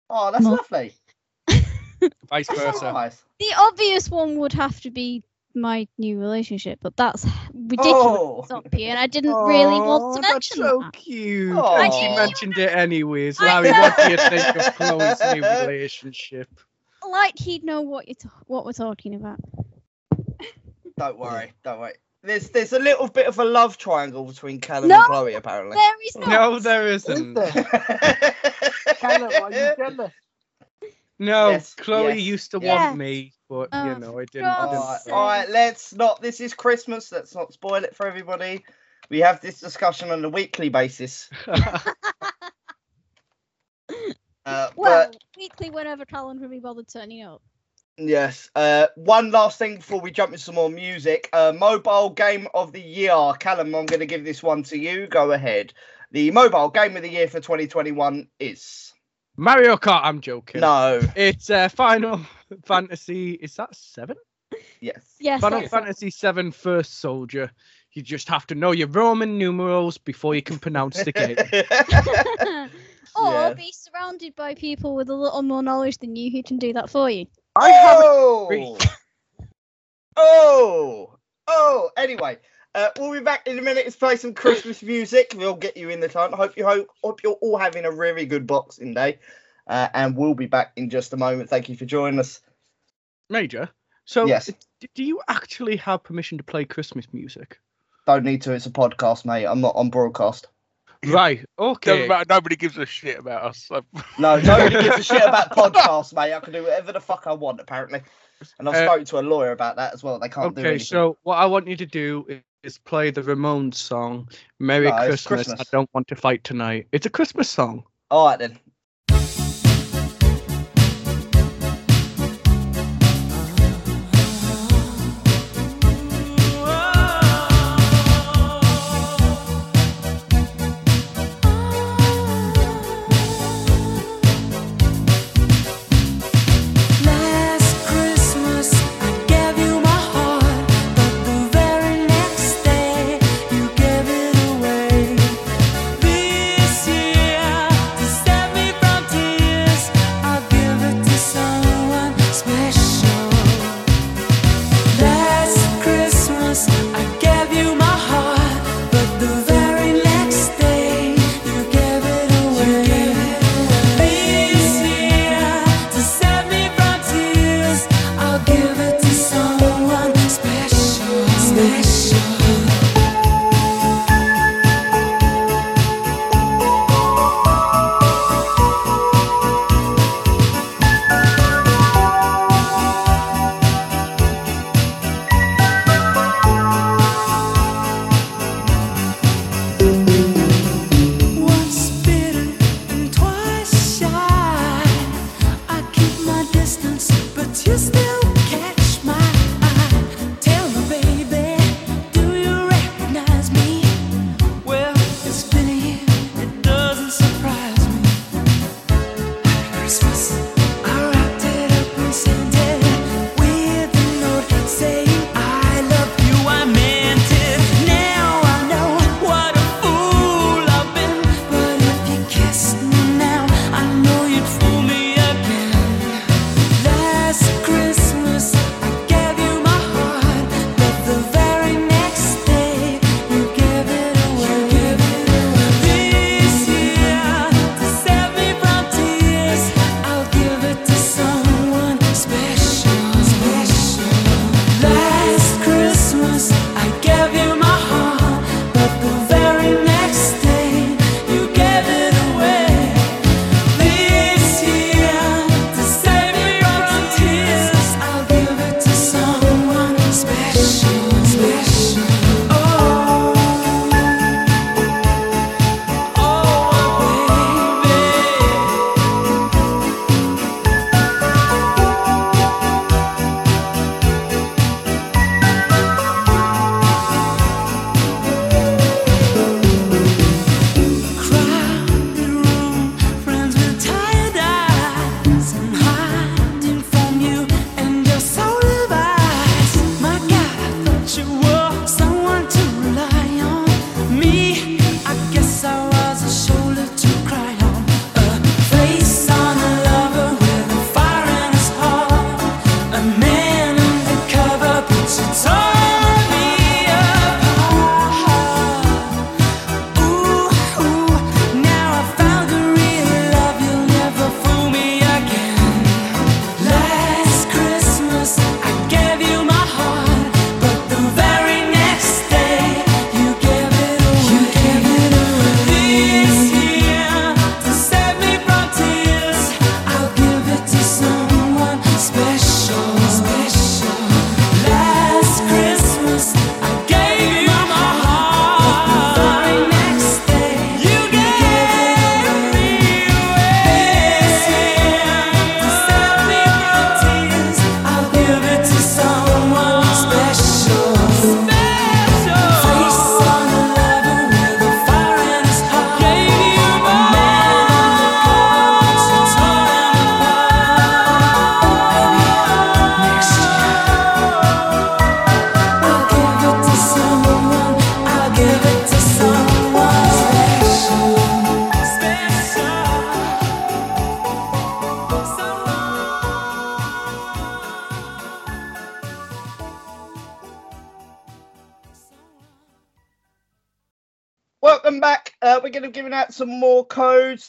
Oh, that's Well- lovely. Vice That's so versa. nice. The obvious one would have to be my new relationship, but that's ridiculous, Oh. Soppy, and I didn't really want to Aw, mention that's so that. cute. Oh, Aw. And she mentioned it anyways. I Larry, know. what do you think of Chloe's new relationship? Like he'd know what you what we're talking about. Don't worry, don't worry. There's there's a little bit of a love triangle between Callum No, and Chloe, apparently. There is not. No, there Is isn't. there? Callum, are you jealous? No, Yes, Chloe yes, used to yes. want me, but Oh, you know, I didn't. I didn't All right, all right, let's not. This is Christmas. Let's not spoil it for everybody. We have this discussion on a weekly basis. Uh, well, but weekly whenever Callum can be bothered turning up. yes, uh, one last thing before we jump into some more music. Uh, mobile game of the year, Callum. I'm going to give this one to you. Go ahead. The mobile game of the year for 2021 is Mario Kart. I'm joking. no. It's uh, Final Fantasy. Is that seven? Yes. Yes, Final that's Fantasy Seven First Soldier. You just have to know your Roman numerals before you can pronounce the game. or Yeah. be surrounded by people with a little more knowledge than you who can do that for you. I have oh! agree. oh, oh. Anyway, uh, we'll be back in a minute to play some Christmas music. We'll get you in the time. Hope you hope, hope you're all having a really good Boxing Day, uh, and we'll be back in just a moment. Thank you for joining us. Major. So, Yes. d- do you actually have permission to play Christmas music? Don't need to. It's a podcast, mate. I'm not on broadcast. Right. Okay. matter, nobody gives a shit about us. So. No, nobody gives a shit about podcasts, mate. I can do whatever the fuck I want, apparently. And I've Uh, spoken to a lawyer about that as well. They can't do Okay. anything. So, what I want you to do i- is play the Ramones song, "Merry Christmas." Christmas. I don't want to fight tonight. It's a Christmas song. All right then.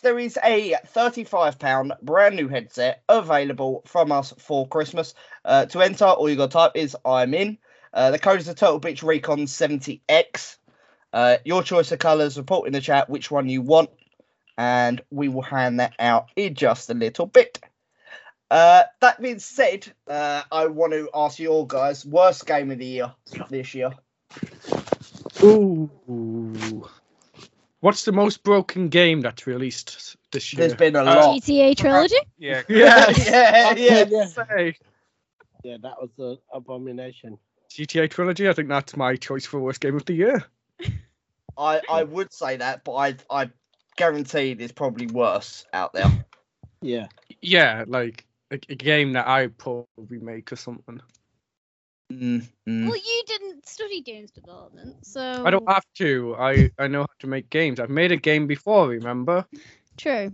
There is a £35 brand new headset available from us for Christmas. Uh, to enter, all you got to type is I'm in. Uh, the code is the Turtle Beach Recon 70X. Uh, your choice of colours, report in the chat which one you want, and we will hand that out in just a little bit. Uh, that being said, uh, I want to ask you all guys worst game of the year this year. Ooh. What's the most broken game that's released this year? There's been a Uh, lot. GTA trilogy? Yeah. yeah, yeah, yeah. yeah. say. Yeah, that was an abomination. GTA trilogy. I think that's my choice for worst game of the year. I, I would say that, but I I guarantee there's probably worse out there. Yeah. Yeah, like a, a game that I probably make or something. Mm, mm. Well, you didn't study games development, so. I don't have to. I I know how to make games. I've made a game before. Remember? True.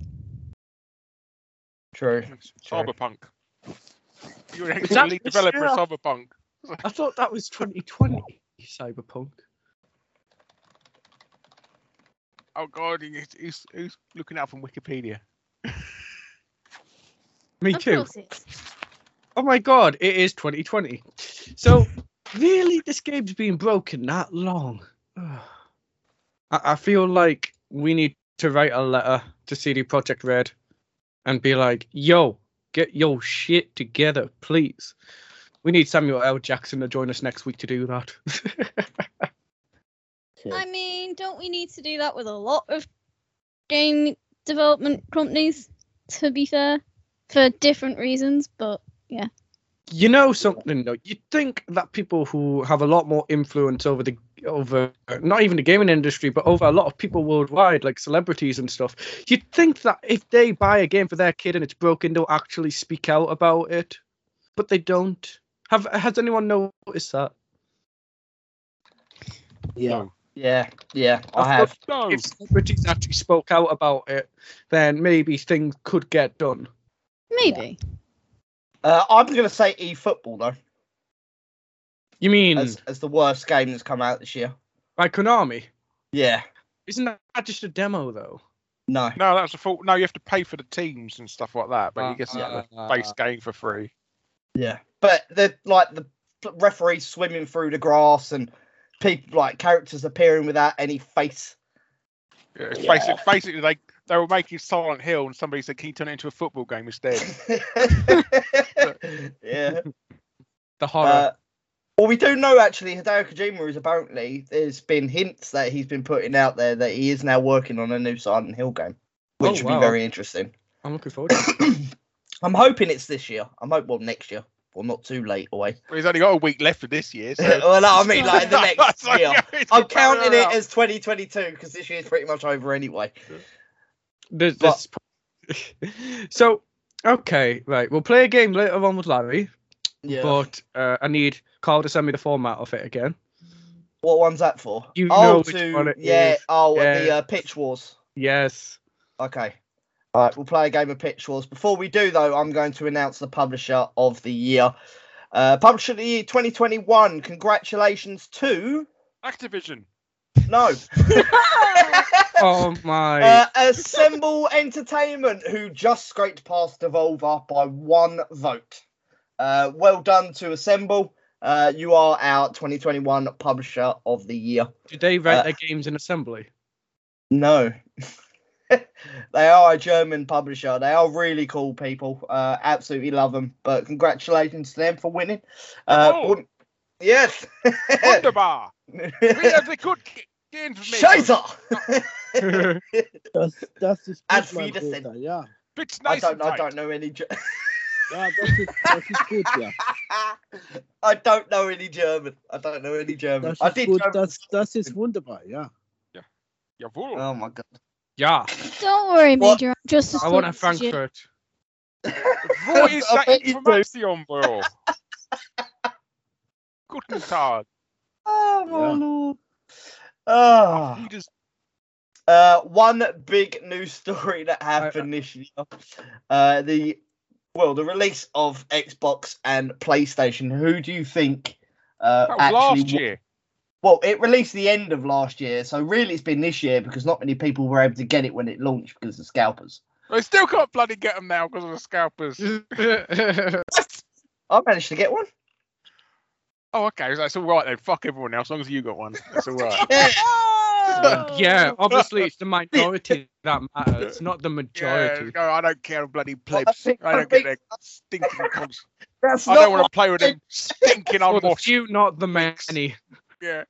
True. true. Cyberpunk. You're an Is that lead developer of? Cyberpunk. I thought that was 2020. Cyberpunk. Oh god, he's, he's, he's looking out from Wikipedia. Me of too. course it's. Oh my god, it is 2020. So really, this game's been broken that long. I, I feel like we need to write a letter to CD Projekt Red and be like, "Yo, get your shit together, please." We need Samuel L. Jackson to join us next week to do that. I mean, don't we need to do that with a lot of game development companies? To be fair, for different reasons, but you know something though, you'd think that people who have a lot more influence over the over not even the gaming industry, but over a lot of people worldwide, like celebrities and stuff, you'd think that if they buy a game for their kid and it's broken, they'll actually speak out about it. But they don't. Have has anyone noticed that? Yeah. Yeah, yeah, I Of have. No. If celebrities actually spoke out about it, then maybe things could get done. maybe. Uh, I'm going to say eFootball though, You mean as as the worst game that's come out this year. by Konami? Yeah, Isn't that just a demo though? no. No, that's a fault. No, you have to pay for the teams and stuff like that, but you get Uh, the base game for free. Yeah, but the like the referees swimming through the grass and people like characters appearing without any face. Yeah, It's Yeah. basic, basically, they they were making Silent Hill, and somebody said, "Can you turn it into a football game instead?" yeah. The horror. Uh, well, we do know actually Hideo Kojima is apparently there's been hints that he's been putting out there that he is now working on a new Silent Hill game, which Oh, would wow. be very interesting. I'm looking forward. to it. I'm hoping it's this year. I'm hope well next year. Well, not too late away. Well, he's only got a week left of this year, so well, no, I mean like the next year. I'm counting it as 2022 because this year's pretty much over anyway. There's, But- there's- so okay, right. We'll play a game later on with Larry, Yeah. but uh, I need Carl to send me the format of it again. what one's that for? You oh, know which to one it yeah. is. Oh, the uh, pitch wars. Yes. Okay. All right, we'll play a game of Pitch Wars. Before we do, though, I'm going to announce the publisher of the year. Uh, publisher of the year 2021. Congratulations to. Activision. No. Oh my. uh, Assemble Entertainment, who just scraped past Devolver by one vote. Uh, well done to Assemble. Uh, you are our 2021 publisher of the year. Do they write uh, their games in assembly? No. they are a German publisher. They are really cool people. Uh, absolutely love them. But congratulations to them for winning. Uh, Oh. Wouldn't- yes. Wunderbar. We have the good g- games for me. Scheiße. Das, das ist Auf gut, mein Wiedersehen. Bruder, ja. Bits I don't. and I don't know any. Ge- Ja, das ist, das ist gut, ja. I don't know any German. I don't know any German. Das I ist did. gut, German. das, das ist wunderbar, ja. Jawohl. Oh my god. Yeah. Don't worry, What? Major. I'm just as I want a good you. Frankfurt. Wo ist I der bet you do. Information, Bro? Guten Tag. Oh my Yeah. lord. Ah. Wie das- Uh, one big news story that happened this year. Uh, the well, the release of Xbox and PlayStation. Who do you think? Uh, actually, last wa- year. Well, it released the end of last year, so really it's been this year because not many people were able to get it when it launched because of scalpers. They still can't bloody get them now because of the scalpers. I managed to get one. Oh, okay. That's all right then. Fuck everyone else. As long as you got one, that's all right. yeah, obviously it's the minority that matters, not the Yeah, majority. no, I don't care, bloody Well, I plebs. think- I I don't get think their stinking cons. That's I don't want to play with them stinking For the unwashed. few, not the many. Yeah.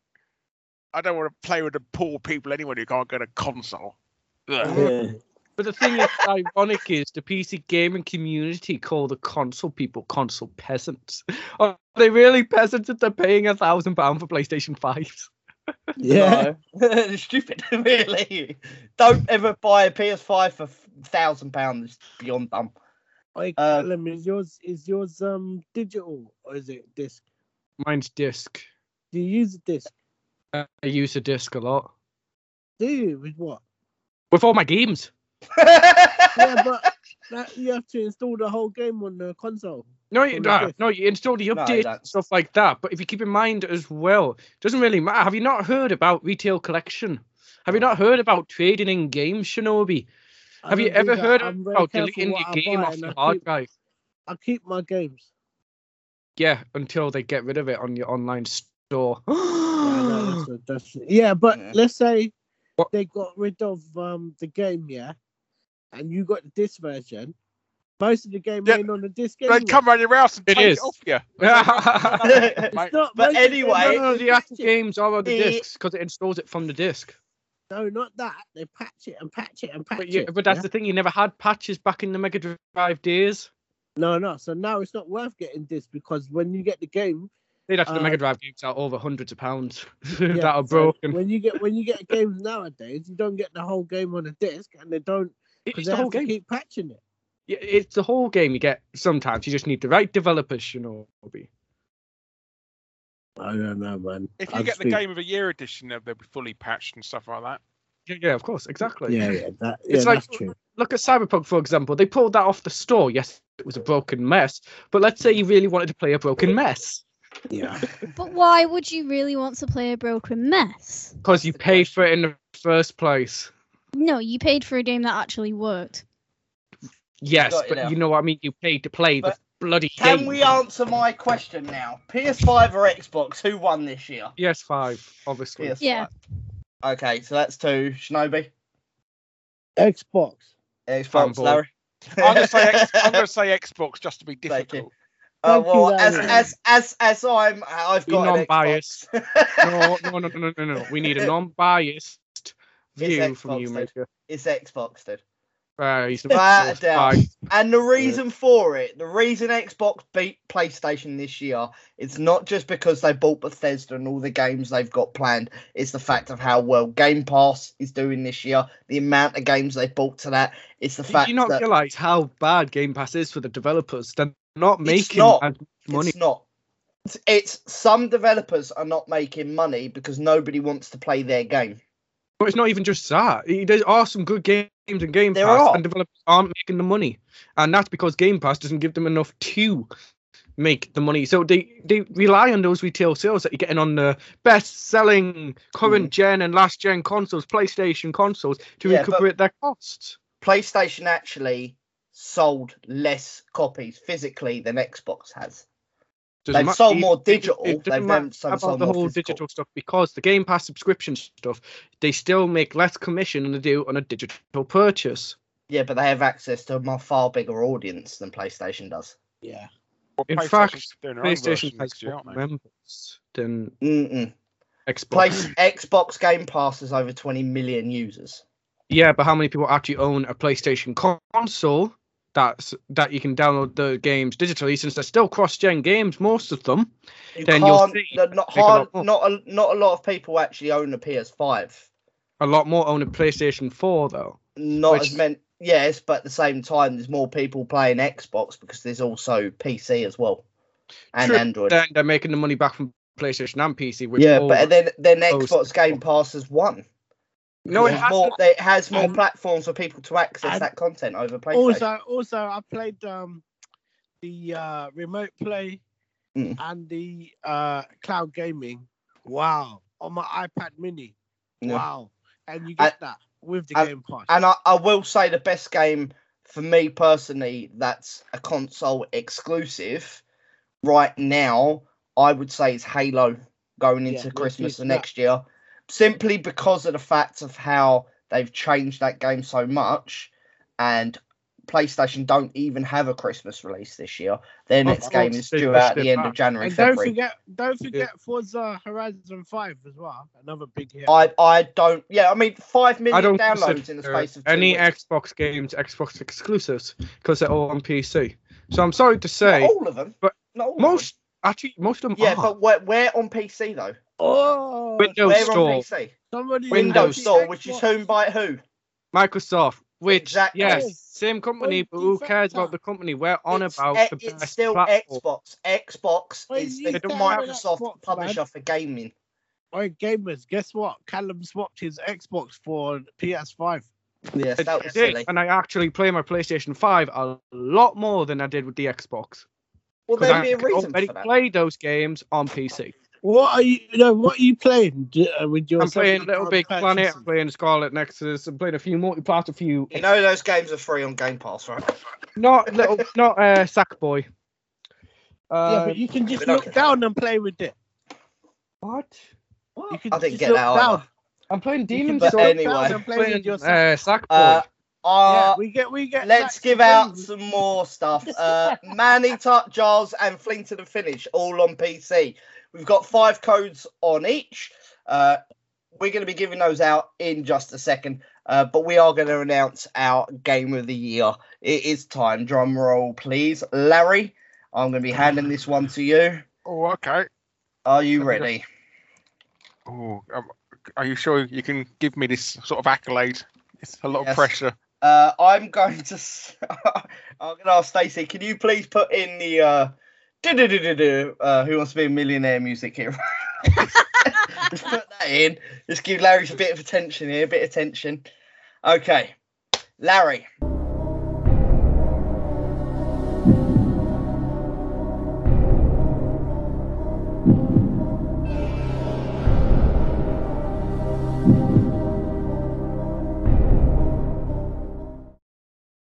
I don't want to play with the poor people anyway who can't get a console. Yeah. But the thing that's ironic is the PC gaming community call the console people console peasants. Are they really peasants if they're paying a thousand pound for PlayStation 5s? Yeah. No. Stupid, really. Don't ever buy a PS5 for thousand pounds. It's beyond dumb. Like, Uh, Callum, is yours is yours um digital or is it disc? Mine's disc. Do you use a disc? I use a disc a lot. Do you with what? With all my games. Yeah, but that, you have to install the whole game on the console. No, you, From the no, you install the No, you updates don't. and stuff like that. But if you keep in mind as well, doesn't really matter. Have you not heard about retail collection? Have you not heard about trading in games, Shinobi? I Have you ever heard I'm about deleting what your I game buy off and your hard keep, drive? I keep my games. Yeah, until they get rid of it on your online store. Yeah, I know, that's that's- yeah, but Yeah. let's say What- they got rid of um the game, yeah, and you got the disc version. Most of the game Yeah, ain't on the disc. They anyway. come around your house and It take is. it off you. It's but most of anyway- don't no, no, the actual games are on the The- discs because it installs it from the disc. No, not that. They patch it and patch it and patch But, yeah, it. but that's yeah? the thing. You never had patches back in the Mega Drive days. No, no. So now it's not worth getting this because when you get the game, They'd have the Uh, Mega Drive games are over hundreds of pounds yeah, that are so broken. When you get when you get games nowadays, you don't get the whole game on a disc, and they don't because It's the whole game. keep patching it. Yeah, It's the whole game. You get sometimes you just need the right developers, you know. Bobby. I don't know, man. if you I get the just game of a year edition, they'll they'll be fully patched and stuff like that. Yeah, yeah, of course, exactly. Yeah, yeah, that, yeah, It's like- that's true. Look at Cyberpunk, for example. They pulled that off the store. Yes, it was a broken mess. But let's say you really wanted to play a broken mess Yeah, But why would you really want to play a broken mess? because you the paid for it in the first place. No, you paid for a game that actually worked. Yes, got you but now. you know what I mean. You paid to play But the bloody Can game. we answer my question now? PS5 or Xbox? Who won this year? PS5, obviously. PS5. Yeah. Okay, so that's two. Shinobi, Xbox. Xbox, Fanboy. Larry. I'm gonna say X, I'm gonna say Xbox just to be Thank you. difficult. Uh, Thank you, well, as, Larry. as as as I'm, I've Be got an non-biased. Xbox. no, no, no, no, no, no, no. We need a non-biased view from you. Major. it's Xbox, dude. Uh, he's Without a doubt. And the reason for it, the reason Xbox beat PlayStation this year, it's not just because they bought Bethesda and all the games they've got planned. It's the fact of how well Game Pass is doing this year, the amount of games they bought to that. It's the Did fact you not that realize how bad Game Pass is for the developers? They're not making not. much money. it's not. It's, it's some developers are not making money because nobody wants to play their game. But it's not even just that. There are some good games in Game There Pass, are. and developers aren't making the money, and that's because Game Pass doesn't give them enough to make the money. So they they rely on those retail sales that you're getting on the best-selling current Mm. gen and last gen consoles, PlayStation consoles, to Yeah, recuperate their costs. PlayStation actually sold less copies physically than Xbox has. Doesn't They've matter- sold more digital. it doesn't They've then sold, about sold the more whole physical. digital stuff because the Game Pass subscription stuff, they still make less commission than they do on a digital purchase. Yeah, but they have access to a more far bigger audience than PlayStation does. Yeah. Well, In fact, doing their own PlayStation has more members than Mm-mm. Xbox. Place Xbox Game Pass has over 20 million users. Yeah, but how many people actually own a PlayStation console that's that you can download the games digitally since they're still cross-gen games, most of them. You Then you'll see not big a lot hard. Not a, not a lot of people actually own a PS5. A lot more own a PlayStation 4 though. Not Which- as many. Yes, but at the same time, there's more people playing Xbox because there's also PC as well and True, Android. Then they're making the money back from PlayStation and PC. Which yeah, but then then Xbox Game Pass has won. No, it has more. It has more And- platforms for people to access that content over PlayStation. Also, also, I played um the uh, remote play Mm. and the uh, cloud gaming. Wow, on my iPad Mini. Yeah. Wow, and you I- get that with the I- Game Pass. And I, I will say the best game for me personally that's a console exclusive right now, I would say is Halo going into let's Christmas the next year. Simply because of the fact of how they've changed that game so much and PlayStation don't even have a Christmas release this year. Their Of next game is due out at the end of. January, and don't February. forget, don't forget Forza Horizon Five as well. Another big hit. I I don't yeah, I mean five I million don't downloads in the space of two any weeks. Xbox games Xbox exclusives because they're all on PC. So I'm sorry to Not say, all of them. but Not all of them. most actually most of them Yeah, are. but where, where on PC though? Oh, Windows Store. somebody Windows Store, which is Xbox. whom by who? Microsoft, which Exactly. yes, oh, same company, oh, but who cares about the company? We're on it's, about e- the it's still platform. Xbox. Xbox Well, is the Microsoft Xbox, publisher man. for gaming. Oi, gamers, guess what? Callum swapped his Xbox for PS5. Yes, I that was did, silly. and I actually play my PlayStation 5 a lot more than I did with the Xbox. Well, there'd I be a could reason already for that. play those games on PC. What are you? You know what are you playing D- uh, with your? I'm playing Little Big Planet. I'm playing Scarlet Nexus, I'm playing a few multiplayer, a few You know those games are free on Game Pass, right? not little not uh Sackboy. yeah, Uh, but you can just look down and play with it. what? You can I didn't get that down. I'm playing can Demon Souls. anyway. and play with playing your uh, Sackboy. Sackboy. Uh, yeah, uh, we get we get. let's give out friends. some more stuff. Uh, Man Eater, Jars, and Fling to the Finish, all on PC. We've got five codes on each. Uh, we're going to be giving those out in just a second, uh, but we are going to announce our game of the year. It is time. Drum roll, please. Larry, I'm going to be handing this one to you. Oh, okay. Are you ready? Oh, um, are you sure you can give me this sort of accolade? It's a lot Yes. of pressure. Uh, I'm going to. I'm going to ask Stacey. Can you please put in the uh, do-do-do-do-do, uh, Who Wants to Be a Millionaire music here? Just put that in. Just give Larry a bit of attention here. A bit of attention. Okay, Larry.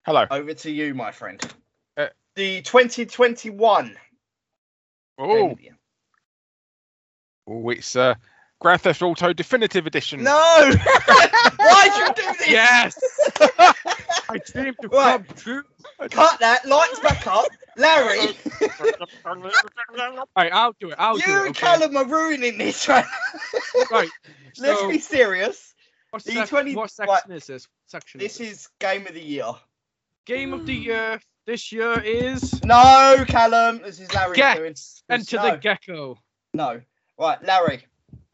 Hello. Over to you, my friend. Uh, the 2021. Oh, oh it's uh, Grand Theft Auto Definitive Edition. No! Why'd you do this? Yes. I dreamed to Right. come true. Cut that. Lights back up. Larry, Right, I'll do it. I'll you do it. You and okay? Callum are ruining this, right? Right. Let's be serious. what, the sec- 20 what right. section is this? Section. This is is game of the year. game of the year. This year is No, Callum. This is Larry Get doing. Enter no, the Gecko. No. Right, Larry.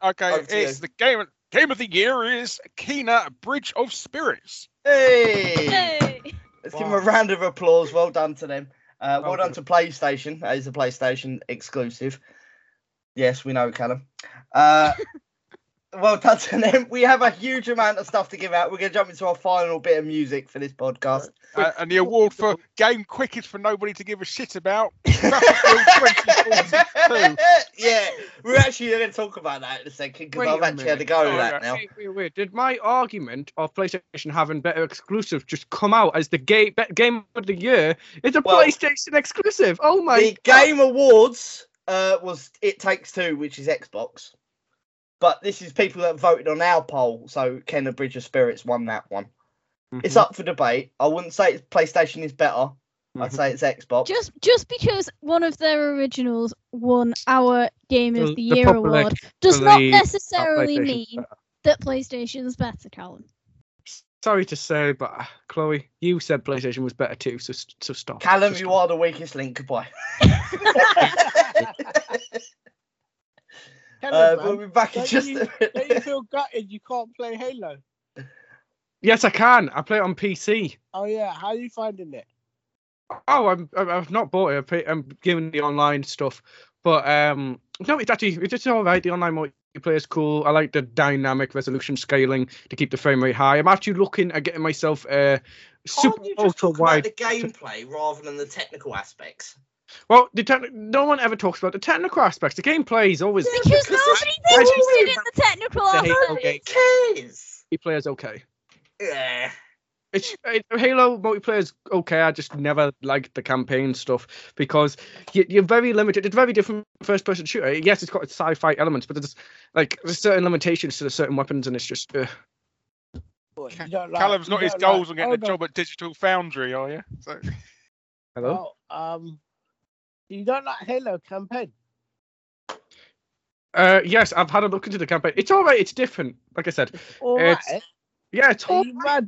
Okay, it's you. the game. Game of the year is Kena Bridge of Spirits. Hey. Hey. Let's give them a round of applause. Well done to them. Uh, well Well done to PlayStation. That is a PlayStation exclusive. Yes, we know, Callum. Uh, well done to them. We have a huge amount of stuff to give out. We're going to jump into our final bit of music for this podcast. Uh, and the award for game quickest for nobody to give a shit about. Yeah, we're actually going to talk about that in a second because I've a actually had to go Oh, with that yeah. now. Wait, wait, wait. Did my argument of PlayStation having better exclusives just come out as the game be- game of the year? It's a Well, PlayStation exclusive. Oh my the God. Game Awards uh, was It Takes Two, which is Xbox. But this is people that voted on our poll, so Kena Bridge of Spirits won that one. It's Mhm, up for debate. I wouldn't say it's PlayStation is better. I'd mhm. say it's Xbox. Just just because one of their originals won our Game of The- the, the Year award does not necessarily mean better. that PlayStation's better, Callum. Sorry to say, but uh, Chloe, you said PlayStation was better too, so so stop. Callum, Just you are the weakest link. Goodbye. Tell uh, we'll be back in don't just you- a don't you feel gutted you can't play Halo? Yes, I can. I play it on PC. Oh yeah, how are you finding it? Oh, I'm I'm- I've not bought it. I pay, I'm giving the online stuff, but um, no, it's actually it's just all right. The online multiplayer is cool. I like the dynamic resolution scaling to keep the frame rate high. I'm actually looking at getting myself a super Can't you ultra wide. the gameplay rather than the technical aspects? Well, the techni- no one ever talks about the technical aspects. The gameplay is always Because because nobody's I just- interested in the technical The Halo aspect. game. cares? multiplayer is okay. Yeah. It's it, Halo multiplayer is okay. I just never liked the campaign stuff because you, you're very limited. It's very different first-person shooter. Yes, it's got its sci-fi elements, but there's like there's certain limitations to the certain weapons, and it's just uh, What, Ca- you don't like- Callum's not his goals like- on getting oh, a no. job at Digital Foundry, are you? So, hello. Oh, um, you don't like Halo campaign? Uh, yes, I've had a look into the campaign. It's all right. It's different. Like I said, All It's- right. yeah, it's you right.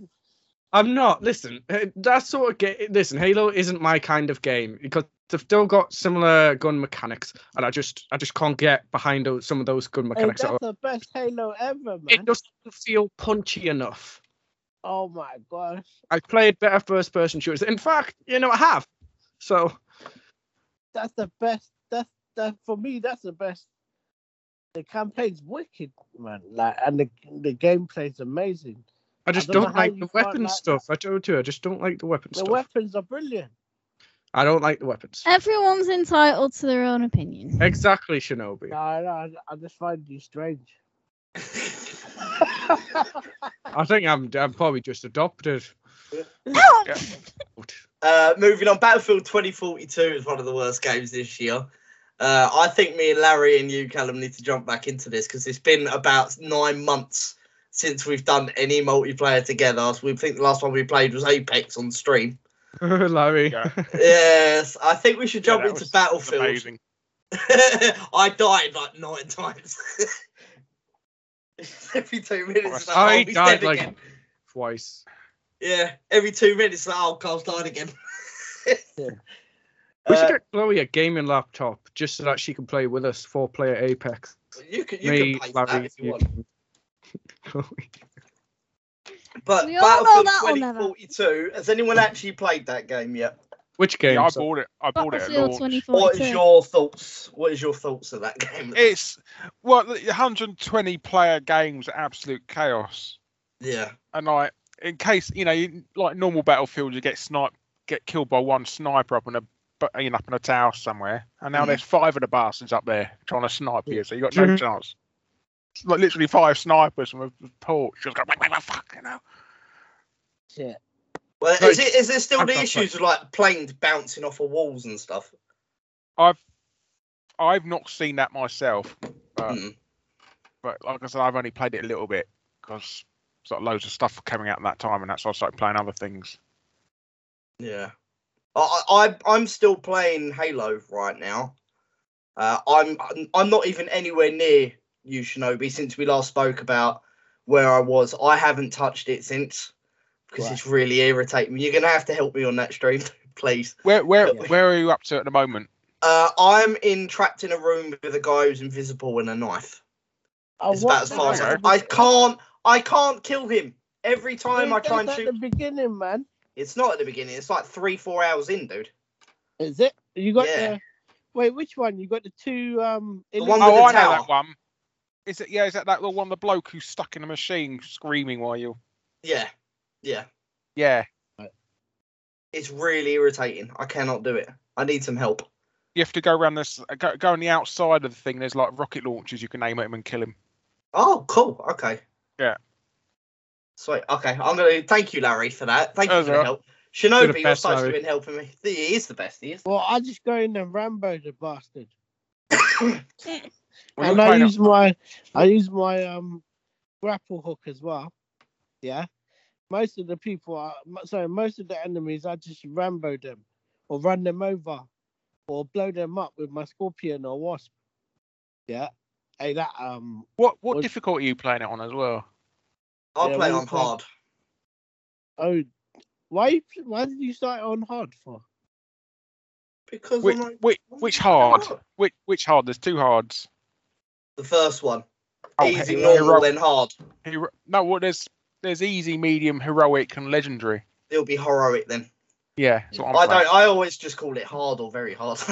I'm not. Listen, uh, that sort of game. Listen, Halo isn't my kind of game because they've still got similar gun mechanics, and I just I just can't get behind those, some of those gun Hey, mechanics. at that's all. the best Halo ever, man. It doesn't feel punchy enough. Oh my gosh. I played better first person shooters. In fact, you know, I have. So That's the best. That's that for me. That's the best. The campaign's wicked, man. Like, and the the gameplay's amazing. I just don't don't, like the can't weapon like stuff. I told you, I just don't like the weapon The stuff. The weapons are brilliant. I don't like the weapons. Everyone's entitled to their own opinion. Exactly, Shinobi. No, I, I, I just find you strange. I think I'm I'm probably just adopted. Oh! Uh, moving on, Battlefield 2042 is one of the worst games this year. Uh, I think me and Larry and you, Callum, need to jump back into this because it's been about nine months since we've done any multiplayer together. So We think the last one we played was Apex on stream. Larry. Yeah. yes, I think we should jump that into Battlefield. Amazing. I died like nine times. every two minutes, like, I oh, died like again. twice. Yeah, every two minutes, like, oh, Carl's died again. We should Uh, get Chloe a gaming laptop just so that she can play with us four player Apex. you can you Me, can pay for that Larry, if you you. want. But We all know Battlefield that will never. 2042, has anyone actually played that game yet? Which game? Yeah, I bought it. I bought it at launch. What is your thoughts? What is your thoughts of that game? It's well, 120 player games, absolute chaos. yeah, And like, in case you know, you, like normal battlefield, you get sniped, get killed by one sniper up in a, bu- you know, up in a tower somewhere, and now Mhm. there's five of the bastards up there trying to snipe you, so you got no Mhm. chance. It's like literally five snipers from a torch, just go, wait, wait, wait, fuck, you know. Shit. well, No, is it is there still I've the issues with like planes bouncing off of walls and stuff? I've I've not seen that myself, but, Mm. but like I said, I've only played it a little bit because sort of loads of stuff coming out at that time, and that's why I started playing other things. Yeah, I, I I'm still playing Halo right now. Uh, I'm I'm not even anywhere near you, Shinobi, since we last spoke about where I was. I haven't touched it since because Right. it's really irritating me. You're gonna have to help me on that stream, please. Where where Yeah. where are you up to at the moment? Uh, I'm in trapped in a room with a guy who's invisible and a knife. I It's about as far as I, I can't. I can't kill him. Every time I try and shoot. at shoot, the beginning, man. it's not at the beginning. It's like three, four hours in, dude. Is it? You got Yeah. the. Wait, which one? You got the two. Um. The one Elite- with Oh, the I know that one. Is it? Yeah, is that that the one? The bloke who's stuck in a machine screaming while you? Yeah, yeah. Yeah, It's really irritating. I cannot do it. I need some help. you have to go around this. Go, go on the outside of the thing. There's like rocket launchers. You can aim at him and kill him. Oh, cool. Okay. Yeah. Sweet. Okay, I'm gonna thank you, Larry, for that. Thank you That's for the help. Shinobi, the you're best, supposed to Larry. have been helping me. He is the best. He is. Well, I just go in and Rambo the bastard. Well, and I playing use my I use my um grapple hook as well. Yeah. Most of the people are sorry, most of the enemies I just Rambo them or run them over or blow them up with my scorpion or wasp. Yeah. Hey that um What what Well- difficulty are you playing it on as well? I'll Yeah, play what on hard oh why why did you start on hard for? because Which I'm like, which, "Oh, which hard? hard." Which which hard? There's two hards. the first one. Oh, Easy, he- normal, hero- then hard. hero- no, well, there's there's easy, medium, heroic, and legendary. It'll be heroic then. Yeah, that's what I'm I playing. don't. I always just call it hard or very hard.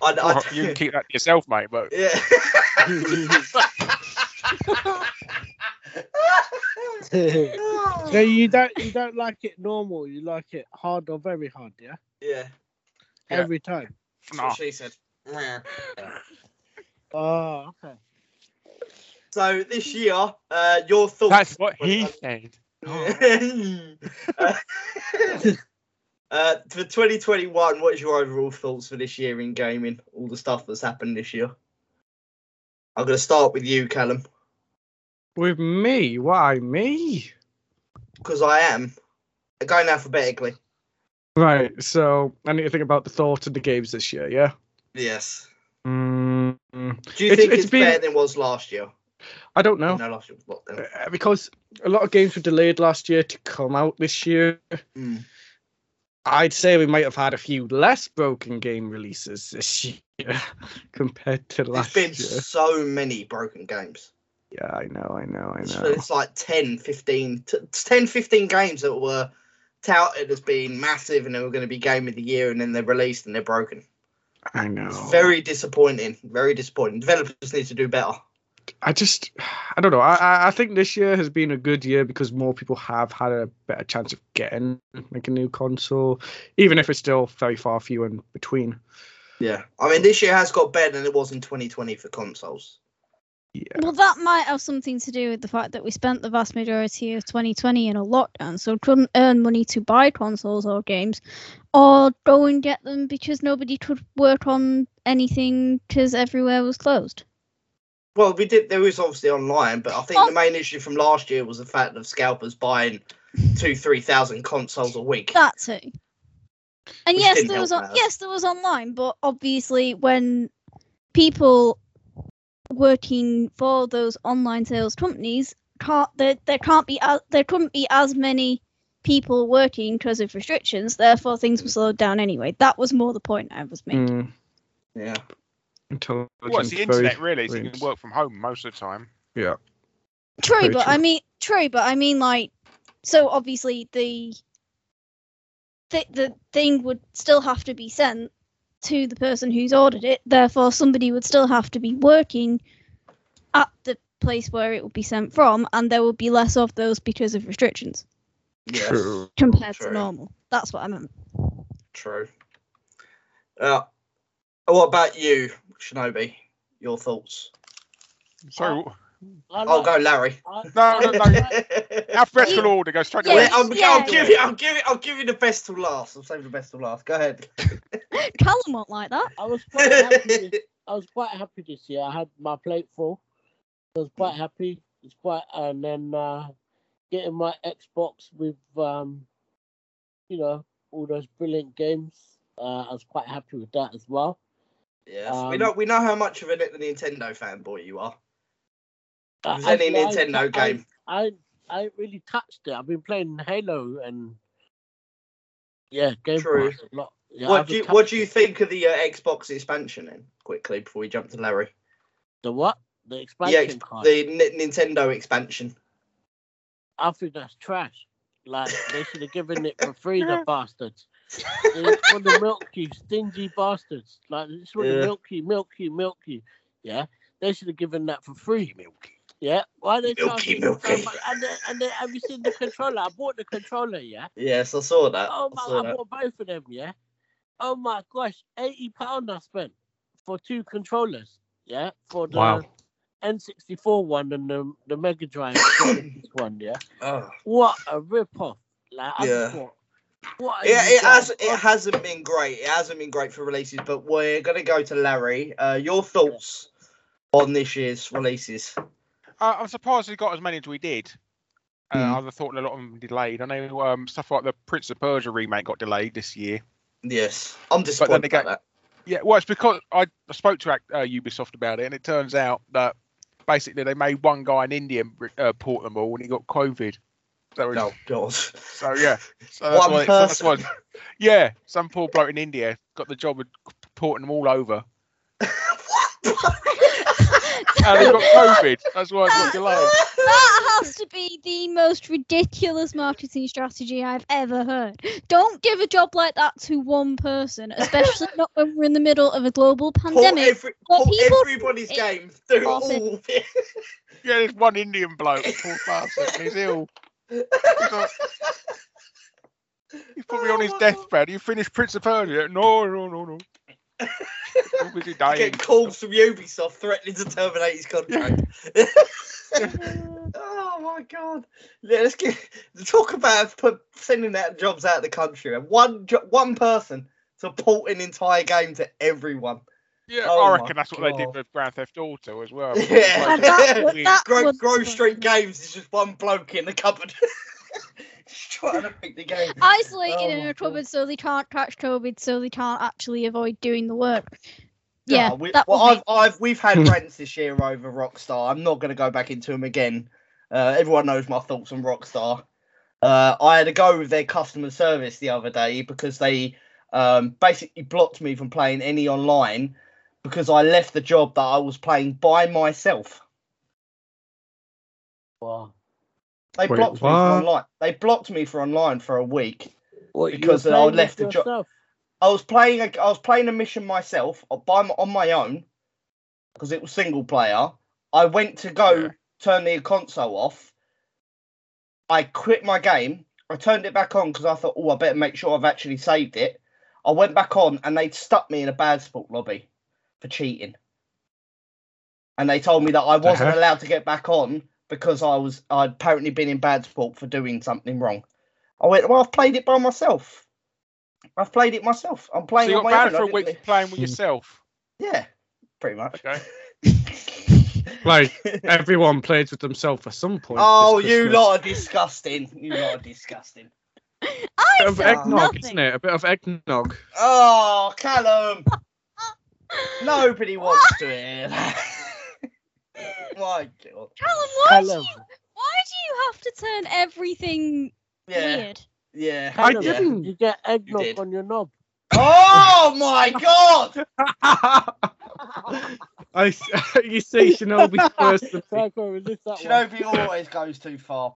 I, I, Well, you can keep that to yourself, mate. But yeah. so you don't you don't like it normal, you like it hard or very hard, yeah? yeah. Yeah. Every time. That's nah. what she said. Oh, okay. So this year, uh, your thoughts. that's what he said. uh, uh, for 2021, what is your overall thoughts for this year in gaming? All the stuff that's happened this year. I'm going to start with you, Callum, With me? Why me? because I am going alphabetically. Right. So I need to think about the thought of the games this year. Yeah. Yes. Mm, Do you It's- think it's it's, been- better than it was last year? I don't know. No, last year. Uh, because a lot of games were delayed last year to come out this year. Mm. I'd say we might have had a few less broken game releases this year compared to last year. There's been year. so many broken games. Yeah, I know, I know, I know. it's like 10, 15, t- 10, 15 games that were touted as being massive and they were going to be game of the year and then they're released and they're broken. I know. It's very disappointing. Very disappointing. Developers need to do better. I just, I don't know. I, I- I think this year has been a good year because more people have had a better chance of getting like a new console, even if it's still very far few in between. Yeah. I mean, this year has got better than it was in 2020 for consoles. Yeah. Well, that might have something to do with the fact that we spent the vast majority of 2020 in a lockdown, so couldn't earn money to buy consoles or games, or go and get them because nobody could work on anything because everywhere was closed. Well, we did. There was obviously online, but I think Oh. the main issue from last year was the fact of scalpers buying two, three thousand consoles a week. That too. And Which yes, there was on, yes, there was online, but obviously when people working for those online sales companies can't there, there can't be as, there couldn't be as many people working because of restrictions. Therefore, things were slowed down anyway. That was more the point I was making. Mm, Yeah. Intelligent. Well, it's the very internet, really. So you can work from home most of the time. Yeah. True, Very but true. I mean, true, but I mean, like, so obviously the the the thing would still have to be sent to the person who's ordered it. Therefore, somebody would still have to be working at the place where it would be sent from, and there would be less of those because of restrictions Yes. True. compared True. to normal. That's what I meant. True. Uh, what about you, Shinobi? Your thoughts? So, I I'll like- go, Larry. I- no, no, no. Well, Alphabetical order. Go straight Yeah, away. I'm, yeah. I'll give you. I'll give you. I'll give you the best till last. I'll save the best till last. Go ahead. Callum won't like that. I was quite happy. This, I was quite happy this year. I had my plate full. I was quite happy. It's quite, and then uh, getting my Xbox with, um, you know, all those brilliant games. Uh, I was quite happy with that as well. Yes, we Um, know. We know how much of a Nintendo fanboy you are. If any I- Nintendo I- game. I I ain't really touched it. I've been playing Halo and yeah, Game True. A lot. Yeah, what do you What do you think of the uh, Xbox expansion? Then quickly before we jump to Larry. the what? The expansion ex- card. the N- Nintendo expansion. I think that's trash. Like they should have given it for free, the bastards. They want to milk you, stingy bastards. Like they just want to Yeah. milk you, milk you, milk you. Yeah, they should have given that for free, milky. Yeah, why they Milky, charging milky. So much? And then, and then, have you seen the controller? I bought the controller. Yeah. Yes, I saw that. Oh I my! saw I that. bought both of them. Yeah. Oh my gosh, eighty pound I spent for two controllers. Yeah, for the Wow. N64 one and the the Mega Drive one. Yeah. Oh. What a rip off! Like I Yeah. just thought, what? Yeah, it has. It hasn't been great. It hasn't been great for releases, but we're gonna go to Larry. Uh, your thoughts on this year's releases? Uh, I'm surprised we got as many as we did. Uh. I'd have thought a lot of them delayed. I know um, stuff like the Prince of Persia remake got delayed this year. Yes, I'm then disappointed again- about Yeah, well, it's because I I spoke to uh, Ubisoft about it, and it turns out that basically they made one guy in India uh, port them all, and he got COVID. So, that. it's- Oh God. so yeah, so that's One why, so that's person. why. Yeah, some poor bloke in India got the job of porting them all over, and he got COVID. That's why it got delayed. That has to be the most ridiculous marketing strategy I've ever heard. Don't give a job like that to one person, especially not when we're in the middle of a global Port, pandemic. every, Well, port people- everybody's it- games. Do off it. all. Yeah, there's one Indian bloke, poor bastard, he's ill. He's, he's probably on Oh his my God. deathbed. You finished Prince of Persia? No, no, no, no. Busy dying. Get calls from Ubisoft threatening to terminate his contract. oh my god! Yeah, let's get talk about put, sending out jobs out of the country. One one person to port an entire game to everyone. Yeah, Oh I reckon that's what they did with Grand Theft Auto as well. Yeah. And that would- Weird. that Gro- Grove Street Games is just one bloke in the cupboard. Just trying to make the game. Isolated Oh in a God. cupboard so they can't catch COVID, so they can't actually avoid doing the work. No, Yeah, we, that well, I've, I've we've had rants this year over Rockstar. I'm not going to go back into them again. Uh, everyone knows my thoughts on Rockstar. Uh, I had to go with their customer service the other day because they um, basically blocked me from playing any online because I left the job that I was playing by myself. Wow. They Wait, blocked me for online. They blocked me for online for a week. What, Because, I left the job- I was playing a, I was playing a mission myself uh, by my, on my own because it was single player. I went to go Yeah. turn the console off. I quit my game. I turned it back on because I thought, oh, I better make sure I've actually saved it. I went back on and they'd stuck me in a bad sport lobby for cheating. and they told me that I wasn't Uh-huh. allowed to get back on because I was I'd apparently been in bad sport for doing something wrong. I went, well, I've played it by myself. I've played it myself. I'm So playing you on got my banned own. for a week for playing with yourself. Yeah, pretty much. Okay. Like everyone plays with themselves at some point. oh, you lot are disgusting. You lot are disgusting. I bit of said eggnog, nothing. isn't it? A bit of eggnog. Oh, Callum. Nobody wants to hear that. My God. Callum, why do you why do you have to turn everything Yeah, weird? yeah. I Callum, didn't. You get eggnog did. on your knob. Oh my God! I, s- you see Shinobi first. and- Psycho, resist that one. Shinobi always goes too far.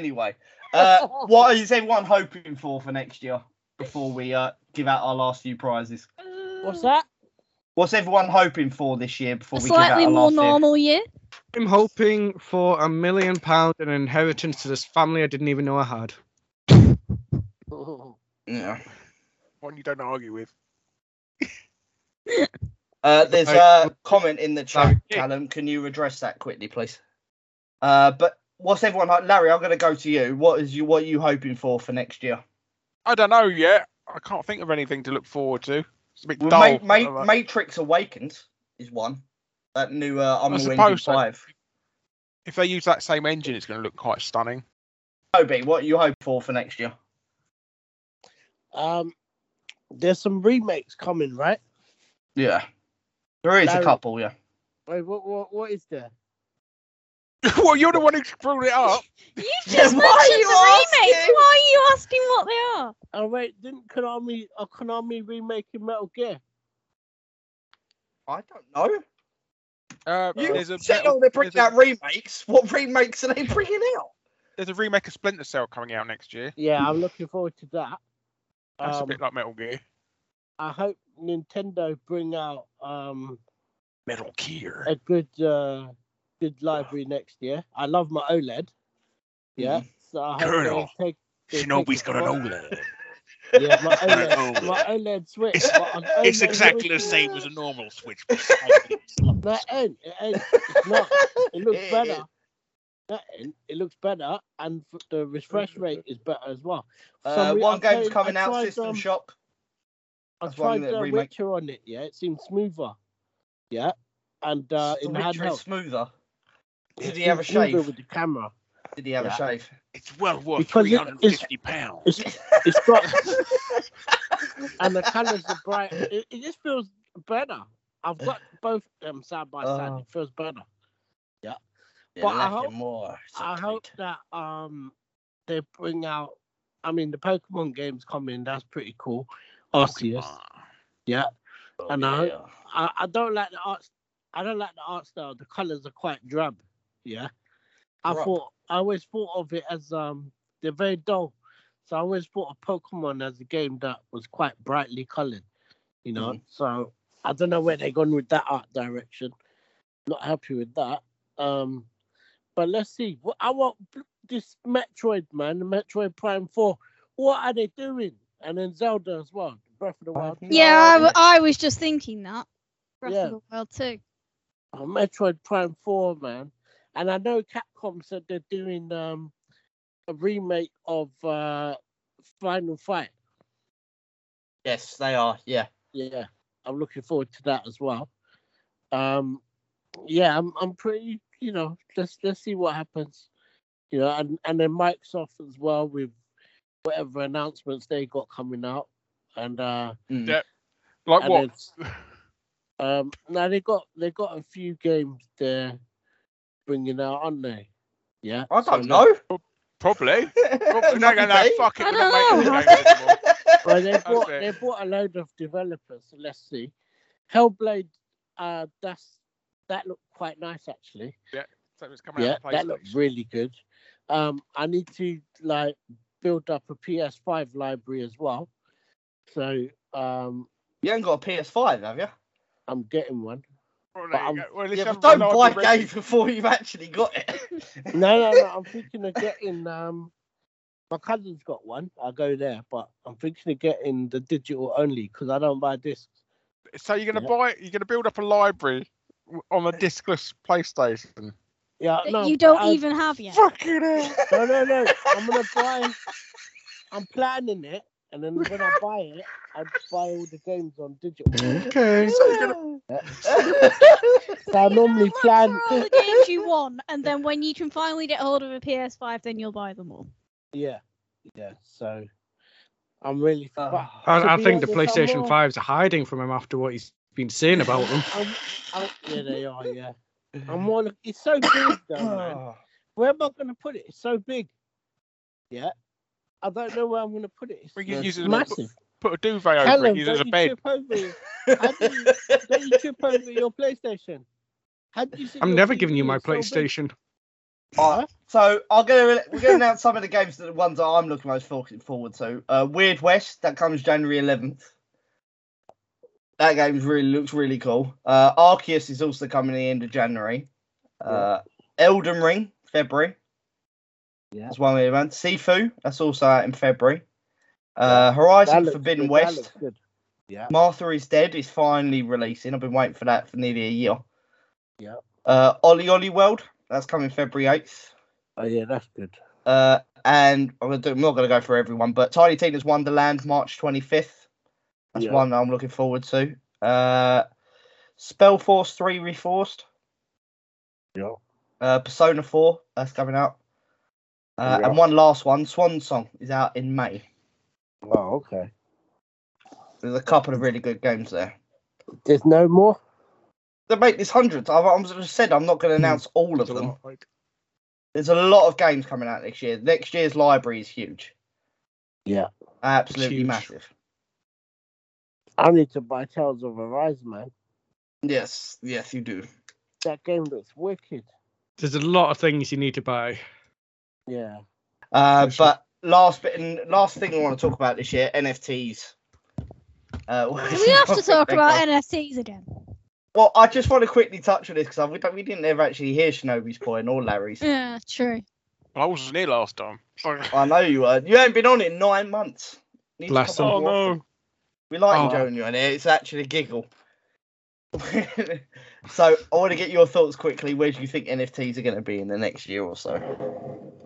Anyway, uh, what is everyone hoping for for next year before we uh, give out our last few prizes? What's that? What's everyone hoping for this year before A we give out slightly our more last year? normal year. I'm hoping for a million pound and inheritance to this family I didn't even know I had. Yeah. One you don't argue with. Uh, there's a comment in the chat, Larry. Callum. Can you address that quickly, please? Uh, but what's everyone? ho- Larry, I'm going to go to you. What is you? What are you hoping for for next year? I don't know yet. I can't think of anything to look forward to. It's a bit Well, dull. Ma- Ma- Uh, Matrix Awakens is one. That new uh, Unreal Engine suppose so. Five. if they use that same engine, it's going to look quite stunning. Toby, what are you hoping for for next year? Um, there's some remakes coming, right? Yeah, there is a couple. Yeah. Wait, what, what, what is there? well, you're the one who brought it up. You just why are mentioned you the remakes. asking? Why are you asking what they are? Oh wait, didn't Konami, uh, Konami remaking Metal Gear? I don't know. Uh, You there's a said metal- oh, they're bringing there's, a, out remakes. What remakes are they bringing out? there's a remake of Splinter Cell coming out next year. Yeah, I'm looking forward to that. That's a Um, bit like Metal Gear. I hope Nintendo bring out um Metal Gear. a good uh good library next year. I love my OLED. Yeah, so I Colonel, take. Shinobi's got an OLED. Yeah, my OLED, OLED. my OLED Switch. It's- an It's OLED exactly the same as a normal Switch. but. No, it ain't. It ain't. It's not. It looks It better. is. It looks better, and the refresh rate is better as well. Uh, one game's played- coming I out. tried, System um, Shock. I That's one tried uh, remake. Witcher on it. Yeah, it seemed smoother. Yeah, and uh, Witcher is smoother. Did he have a shave? with the camera? Did he have a shave? It's well worth Because it- it's- 350 pounds. It's it's got and the colours are bright. It, it just feels better. I've got both them side by side. Oh. It feels better. Yeah, But I hope- more. I hope that um they bring out. I mean, the Pokemon games coming. That's pretty cool. Arceus. Yeah. and I hope- I, I don't like the art. I don't like the art style. The colors are quite drab. Yeah. I Drab. thought I always thought of it as um they're very dull. So I always thought of Pokemon as a game that was quite brightly colored. You know. Mhm. So I don't know where they're going with that art direction. Not happy with that. Um, but let's see. I want this Metroid man, the Metroid Prime Four. What are they doing? And then Zelda as well, Breath of the Wild. Yeah, I, w- idea. I was just thinking that. Breath Yeah. of the Wild too. uh, Metroid Prime 4, man. And I know Capcom said they're doing um, a remake of uh, Final Fight. Yes, they are. Yeah. Yeah, I'm looking forward to that as well. Um, yeah, I'm I'm pretty, you know, let's let's see what happens. You know, and and then Microsoft as well with whatever announcements they got coming out, and uh, Mm. Yeah. Like and what? Um, now they got they got a few games they're bringing out, aren't they? Yeah, I don't they- know. Probably. Probably. No, no, no, Maybe. fuck it. I don't not making know. the anymore. Well, they bought they bought a load of developers. So let's see. Hellblade, uh, that's that looked quite nice actually. Yeah. So it's coming Yeah, out on that looked PlayStation. really good. Um, I need to like build up a PS5 library as well. So um, You ain't got a PS5, have you? I'm getting one. Well, but there you I'm- go. Well, Yeah, but don't buy an library games before you've actually got it. No, no, no. I'm thinking of getting um. My cousin's got one. I'll go there, but I'm thinking of getting the digital only because I don't buy discs. So you're gonna Yeah. buy? You're gonna build up a library on a discless PlayStation? Yeah, That no, you don't I- even have yet. Fucking hell! No, no, no. I'm gonna buy. I'm planning it, and then when I buy it, I buy all the games on digital. Okay. So gonna So I normally Look plan. for all the games you want, and then when you can finally get hold of a PS5, then you'll buy them all. Yeah, yeah. So I'm really. Uh, but to I, I think the honest, I'm PlayStation more- 5's hiding from him after what he's been saying about them. I'm, I'm, yeah, they are. Yeah, I'm more. It's so big, though, man. Where am I going to put it? It's so big. Yeah. I don't know where I'm going to put it. We can use it as a- massive. put a duvet over Callum, it. Use it as a bed. over? Do you, don't you trip over your PlayStation? How you sit I'm never TV? giving you my It's so big. PlayStation. I, So I'm gonna we're gonna announce some of the games that the ones that I'm looking most forward to. Uh, Weird West that comes January 11th. That game really looks really cool. Uh, Arceus is also coming the end of January. Uh, Elden Ring February. Yeah. That's one way around. Sifu that's also out in February. Uh, Horizon Forbidden good, West. Yeah. Martha is Dead is finally releasing. I've been waiting for that for nearly a year. Yeah. Uh, OlliOlli World that's coming February 8th. Oh yeah, that's good. Uh, and I'm, gonna do, I'm not going to go for everyone, but Tiny Tina's Wonderland, March 25th. That's Yeah. one I'm looking forward to. Uh, Spellforce 3 Reforced. Yeah. Uh, Persona 4, that's coming out. Uh, Yeah. And one last one, Swan Song, is out in May. Oh, okay. There's a couple of really good games there. There's no more. They make this hundreds. I've, I've just said I'm not going to Hmm. announce all of There's a them. lot, like- There's a lot of games coming out next year. Next year's library is huge. Yeah. Absolutely huge. massive. I need to buy Tales of Arise, man. Yes, yes, you do. That game looks wicked. There's a lot of things you need to buy. Yeah. Uh, sure. but last bit and last thing I want to talk about this year, NFTs. Uh, Do we have to talk about NFTs again? Well, I just want to quickly touch on this because we, we didn't ever actually hear Shinobi's point or Larry's. Yeah, true. I wasn't here last time. So- I know you were. You ain't been on in nine months. You need to Bless come. Oh on more often. no. We like Oh. enjoying you on here. It's actually a giggle. so I want to get your thoughts quickly. Where do you think NFTs are going to be in the next year or so?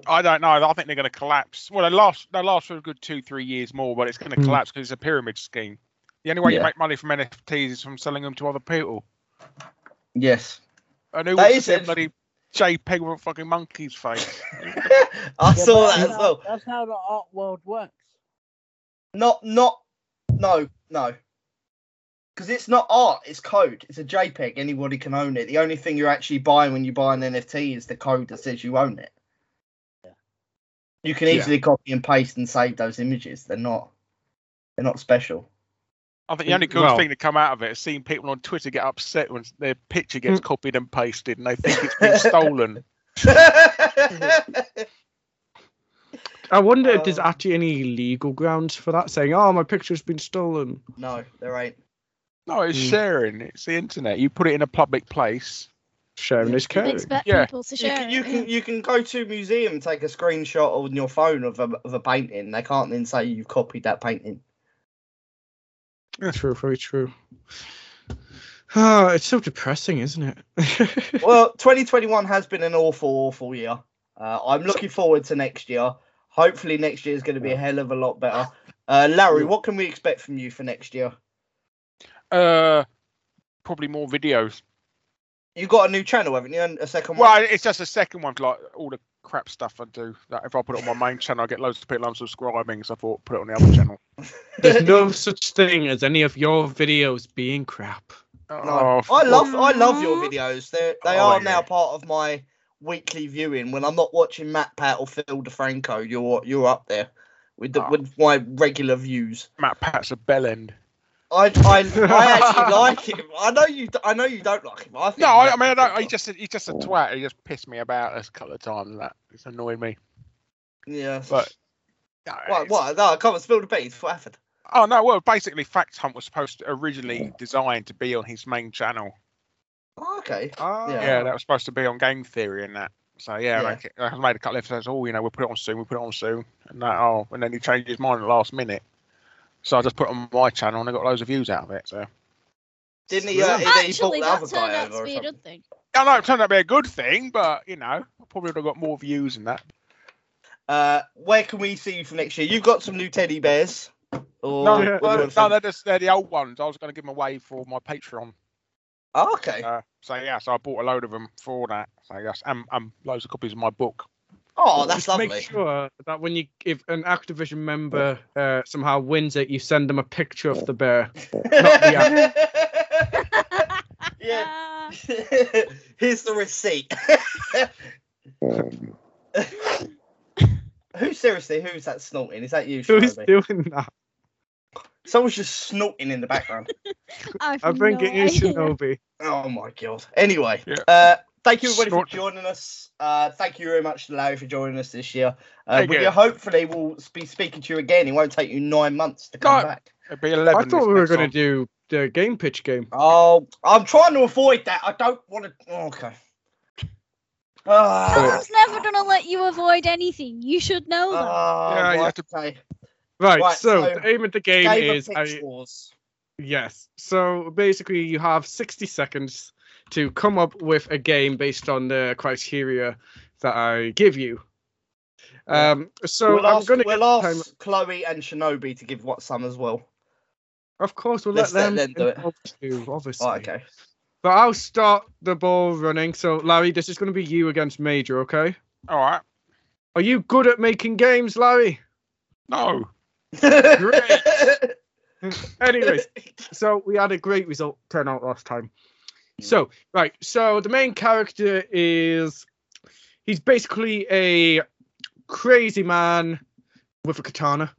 I don't know. I think they're going to collapse. Well, they last they last for a good two three years more, but it's going to Hmm. collapse because it's a pyramid scheme. The only way you make money from NFTs is from selling them to other people. Yes. And who That wants is to see a bloody JPEG with a fucking monkey's face? I Yeah, saw that as that's well. how- That's how the art world works. Not, not, no, no. Because it's not art, it's code. It's a JPEG. Anybody can own it. The only thing you're actually buying when you buy an NFT is the code that says you own it. Yeah. You can Yeah. easily copy and paste and save those images. They're not, they're not special. I think the only good Well- thing to come out of it is seeing people on Twitter get upset when their picture gets Mm. copied and pasted and they think it's been stolen. I wonder if there's actually any legal grounds for that, saying, "Oh, my picture's been stolen." no, there ain't. No, it's Mm. sharing. It's the internet. You put it in a public place. Sharing is You'd caring. expect Yeah. people to You can, you can you can go to a museum and take a screenshot on your phone of a of a painting. They can't then say you've copied that painting. That's true, very true. Oh, it's so depressing, isn't it? well, 2021 has been an awful, awful year. Uh, I'm looking forward to next year. Hopefully, next year is going to be a hell of a lot better. Uh, Larry, what can we expect from you for next year? Uh, probably more videos. You got a new channel, haven't you? And a second one. Well, it's just a second one, like all the crap stuff I do. That if I put it on my main channel, I get loads of people unsubscribing. So I thought put it on the other channel. There's no such thing as any of your videos being crap. No, Oh, I love, fuck. I love your videos. They're, they Oh, are yeah. now part of my weekly viewing. When I'm not watching MatPat or Phil DeFranco, you're you're up there with the, Oh. with my regular views. MatPat's a bell end. I I, I actually like him. I know you. I know you don't like him. I think No, I, I mean, I don't, he just he's just a twat. He just pissed me about a couple of times. And that it's annoyed me. yeah. But no, what? What? No, I can't spill the beans. What happened? Oh no, well, basically, Fact Hunt was supposed to originally designed to be on his main channel. Oh, okay. Ah. Yeah. Yeah, that was supposed to be on Game Theory and that. So yeah, Yeah. Like, I made a couple of episodes. Oh, you know, we'll put it on soon. We'll put it on soon. And that, oh, and then he changed his mind at the last minute. So I just put it on my channel and I got loads of views out of it. So Didn't he? Uh, he, he Actually, that turned out to be a good thing. I know it turned out to be a good thing, but you know, I probably would have got more views than that. Uh, where can we see you for next year? You've got some new teddy bears. Or No, yeah. what do you well, want to no, they're just they're the old ones. I was going to give them away for my Patreon. Oh, okay. Uh, so yeah, so I bought a load of them for that. So yes, and, and loads of copies of my book. Oh, that's Just lovely. Make sure that when you if an Activision member uh, somehow wins it, you send them a picture of the bear. yeah. Ah, Here's the receipt. Who seriously? Who's that snorting? Is that you? Who's Shinobi? doing that? Someone's just snorting in the background. I've I think no it is idea. Shinobi. Oh my god. Anyway, Yeah. uh, thank you everybody Short- for joining us. Uh, thank you very much to Larry for joining us this year. Uh, we you. hopefully we'll be speaking to you again. It won't take you nine months to come No. back. It'd be 11. I thought we were going to do the game pitch game. Oh, I'm trying to avoid that. I don't want to. Okay. Ah, Philip's never gonna let you avoid anything. You should know that. ah, Yeah, you have to- okay. Right, Right, so, so the aim of the game, Game is of I, Pitch Wars. yes. So basically, you have 60 seconds to come up with a game based on the criteria that I give you. Um, so we'll I'm ask, going to we'll time. ask Chloe and Shinobi to give what some as well. Of course, we'll Let's let let them, them do it. too, obviously. Oh, okay. But I'll start the ball running. So Larry, this is going to be you against Major, okay? All right. Are you good at making games, Larry? No. Great. Anyways, so we had a great result turnout last time. So, right, so the main character is he's basically a crazy man with a katana.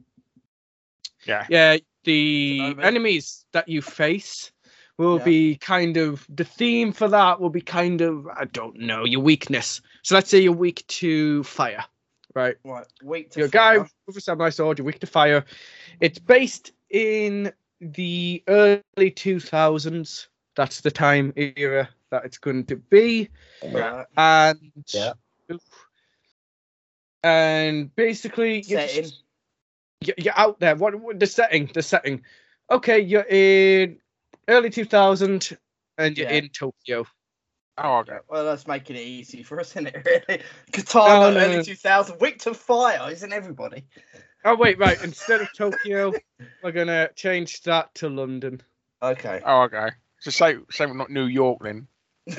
Yeah. Yeah, the enemies that you face will Yeah. be kind of the theme for that will be kind of I don't know, your weakness. So let's say you're weak to fire, right? right, weak to You're a guy with a samurai sword, you're weak to fire. It's based in the early 2000s. That's the time era that it's going to be. Right. And Yeah. and basically you're, just- you're, you're out there. What, what the setting? The setting. Okay, you're in early 2000 and you're Yeah. in Tokyo. Oh, okay. Well, that's making it easy for us, isn't it? Really, Katana, No, no, early no. 2000, weak to fire, isn't everybody? Oh wait, right. Instead of Tokyo, we're gonna change that to London. Okay. Oh, okay. So say say we're not New York then.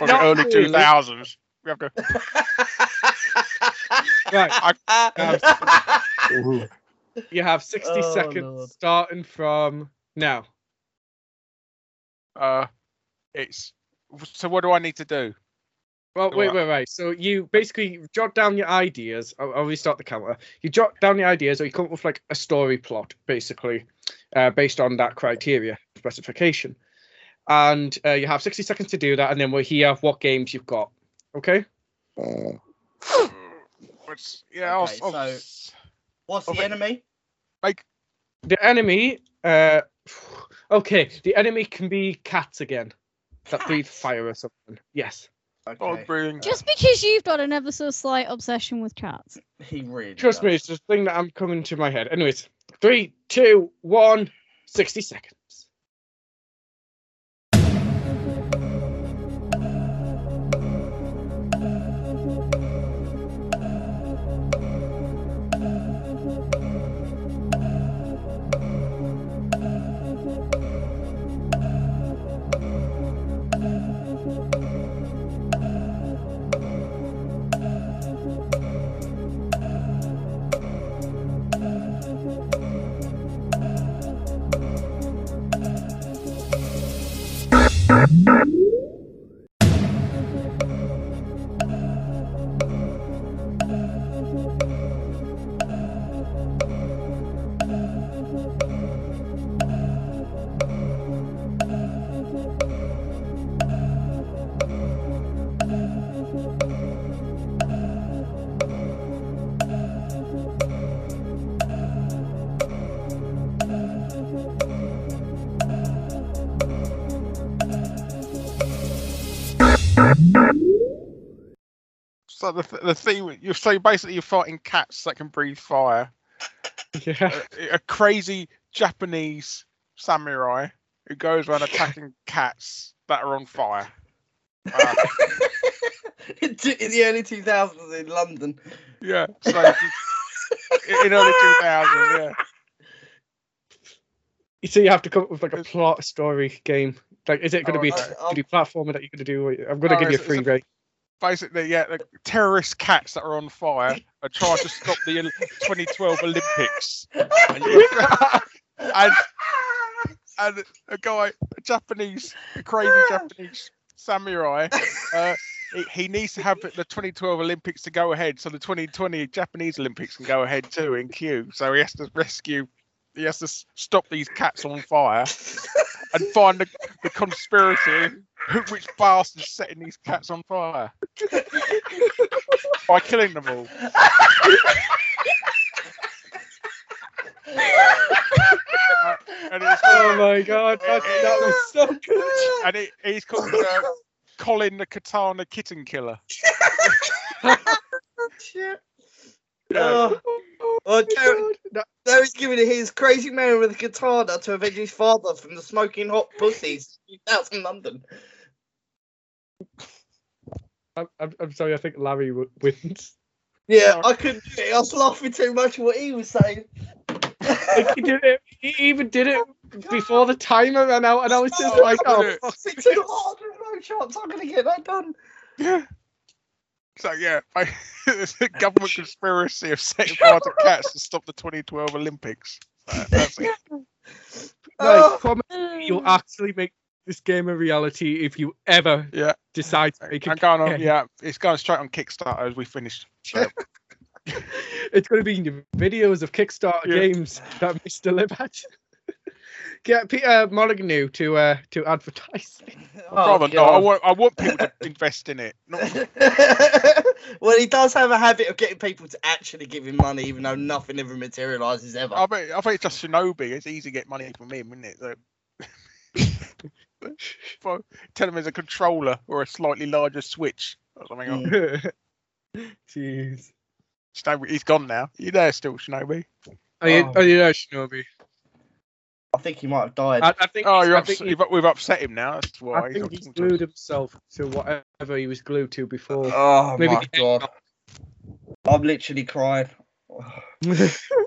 Or the Not early really. two thousands. We have to. Right. I, You have 60 Oh, seconds Lord. starting from now. Uh, it's. So what do I need to do? Well, wait, wait, wait. So you basically jot down your ideas. I'll, I'll restart the camera. You jot down your ideas, or you come up with like a story plot, basically, uh, based on that criteria specification. And uh, you have 60 seconds to do that, and then we'll hear what games you've got. Okay? What's, yeah. I'll, Okay, I'll so- s- What's the Okay. enemy? Like, The enemy. Uh, okay, the enemy can be cats again that breathe fire or something. Yes. Oh, Okay. brilliant. Just because you've got an ever so slight obsession with cats. He really. Trust me, it's the thing that I'm coming to my head. Anyways, three, two, one, 60 seconds. So the th- the theme you so basically you're fighting cats that can breathe fire. Yeah. A, a crazy Japanese samurai who goes around attacking cats that are on fire. Uh, in the early 2000s in London. yeah. So just- in early 2000, yeah. So you have to come up with like a plot story game. Like, is it going to Oh, be a okay. 3D platformer that you're going to do? I'm going to Oh, give you a free it's a- rate. Basically, yeah, the terrorist cats that are on fire are trying to stop the 2012 Olympics. And, and, a guy, a Japanese, a crazy Japanese samurai, uh, he, he needs to have the 2012 Olympics to go ahead, so the 2020 Japanese Olympics can go ahead too in queue. So he has to rescue, he has to stop these cats on fire and find the, the conspirator which bastard's setting these cats on fire by killing them all. Uh, and it's Oh my god, that, that was so good. and it, he's called uh, Colin the Katana Kitten Killer. Shit. Yeah. Oh, well, Gary, That- now he's giving it his crazy man with a katana to avenge his father from the smoking hot pussies out in London. I'm, I'm, I'm sorry, I think Larry w- wins. Yeah, I couldn't do it. I was laughing too much at what he was saying. Like, he did it. He even did it before the timer ran out, and I was just like, "Oh, fuck It's too hard. There's no shots. I'm going to get that done. Yeah. So yeah, I, there's a government conspiracy of setting fire to cats to stop the 2012 Olympics. So that's it. No, Oh. promise me you'll actually make this game a reality if you ever Yeah. decide to make it. going on. Yeah, it's going straight on Kickstarter as we finished. So, It's going to be in the videos of Kickstarter Yeah. games that Mr. misdelivered. Get Peter Molyneux to uh, to advertise. Oh, rather not. I want, I want people to invest in it. Not, well, he does have a habit of getting people to actually give him money, even though nothing ever materializes ever. I bet, I think it's just Shinobi. It's easy to get money from him, isn't it? So, For- tell him there's a controller or a slightly larger switch or something. Mm. Jeez. Shinobi, he's gone now. You there still, Shinobi? Are you, Oh. are you there, Shinobi? I think he might have died. I, I think. Oh, you're I ups- think, he- you've, we've upset him now. That's why. I he's think not he's talking to glued himself to whatever he was glued to before. oh Maybe my god, I'm literally crying.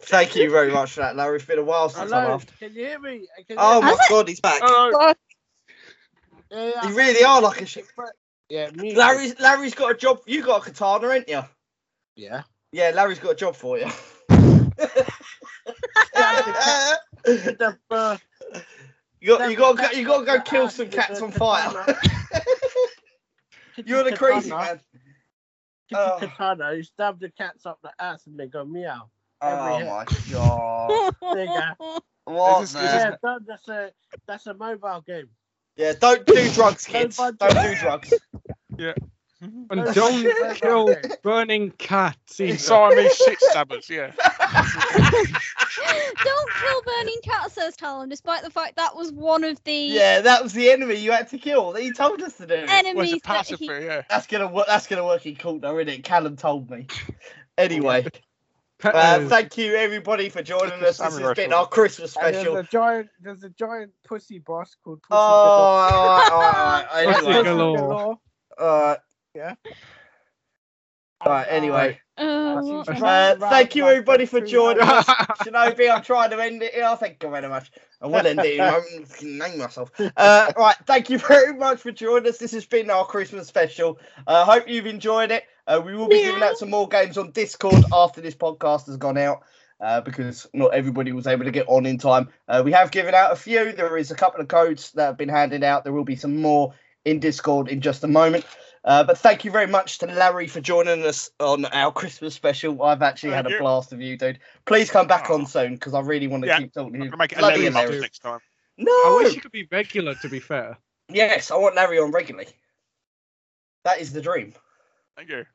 Thank you very much for that, Larry. It's been a while since I Hello, laughed. can you hear me? I can Oh hear my it? god, he's back. Oh, you. Yeah, yeah, You really are like a shit. yeah, me. Larry's Larry's got a job. You got a katana, ain't you? Yeah. Yeah, Larry's got a job for you. The, uh, you got you got to you got to go kill some cats on fire. You're the crazy man. Oh. Katana, you stab the cats up the ass and they go meow. Oh Every my god. There you go. What? This is- man? this is- Yeah, that- that's a that's a mobile game. Yeah, don't do drugs, kids. Don't Don't do drugs. Yeah. And don't kill mobile game. burning cats. either. Siamese shit stabbers, yeah. Don't kill burning cat, says Talon, despite the fact that was one of the Yeah, that was the enemy you had to kill. That he told us to do. Well, it's enemies a that passive, he. yeah. That's gonna work. That's gonna work in court, though, isn't it? Callum told me. Anyway, uh, thank you everybody for joining us. This has been our Christmas And there's special. a giant there's a giant pussy boss called Pussy Oh, all right, all right, all right. Pussy Anyway, galore. all right. Yeah. All right. Anyway, Oh, uh, thank you everybody for joining us. Shinobi, I'm trying to end it here. Thank you very much. I will end it. I'm fucking name myself. Uh, right. Thank you very much for joining us. This has been our Christmas special. I uh, hope you've enjoyed it. Uh, we will be giving out some more games on Discord after this podcast has gone out. Uh, because not everybody was able to get on in time. Uh, we have given out a few. There is a couple of codes that have been handed out. There will be some more in Discord in just a moment. Uh, but thank you very much to Larry for joining us on our Christmas special. I've actually had Thank a you. blast of you, dude. Please come back on Oh. soon because I really want to Yeah, keep talking to I'm you. gonna make it Bloody 11 next time. No. I wish you could be regular. To be fair. Yes, I want Larry on regularly. That is the dream. Thank you.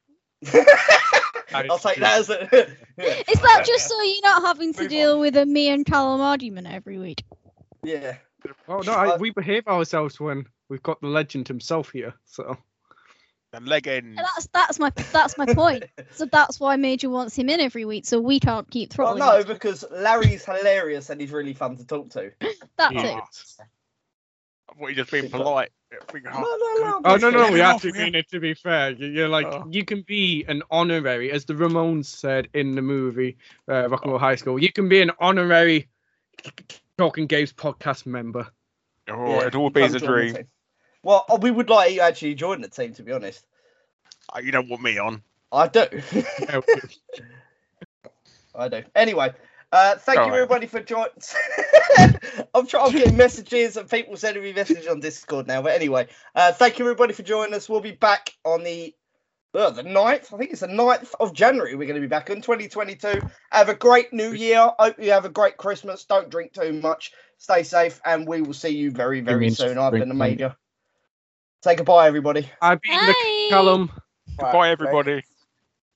I'll take that as a. yeah. Is that just so you're not having to Move deal with a me and Callum argument every week? yeah. Oh no, I, Uh, we behave ourselves when we've got the legend himself here. So The leg end. That's that's my that's my point. So that's why Major wants him in every week, so we can't keep Well, no, each other. because Larry's hilarious and he's really fun to talk to. that's Yeah. it. I thought you just being polite. I think, No, oh, no, no. Oh no, no, Get we him off, actually yeah. mean it. To be fair, You- you're like Oh. you can be an honorary, as the Ramones said in the movie uh, Rock and Roll High School. You can be an honorary Talking Games podcast member. Oh, it all be come a join the dream. Team. Well, uh, we would like you actually join the team, to be honest. Oh, you don't want me on. I do. I do. Anyway, uh, thank you Alright. everybody for joining. I'm trying to get messages and people sending me messages on Discord now. But anyway, uh, thank you everybody for joining us. We'll be back on the uh, the 9th. I think it's the 9th of January. We're going to be back in 2022. Have a great new year. Hope you have a great Christmas. Don't drink too much. Stay safe, and we will see you very, very soon. I've been drink the plenty. major. Say goodbye, everybody. I've been the Bye. Callum. Goodbye, everybody.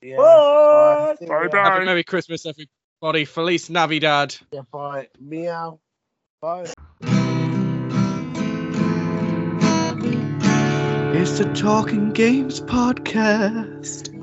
Yeah. Bye. See Bye bye. Happy Merry Christmas, everybody. Feliz Navidad. Yeah, bye. Meow. Bye. It's the Talking Games podcast.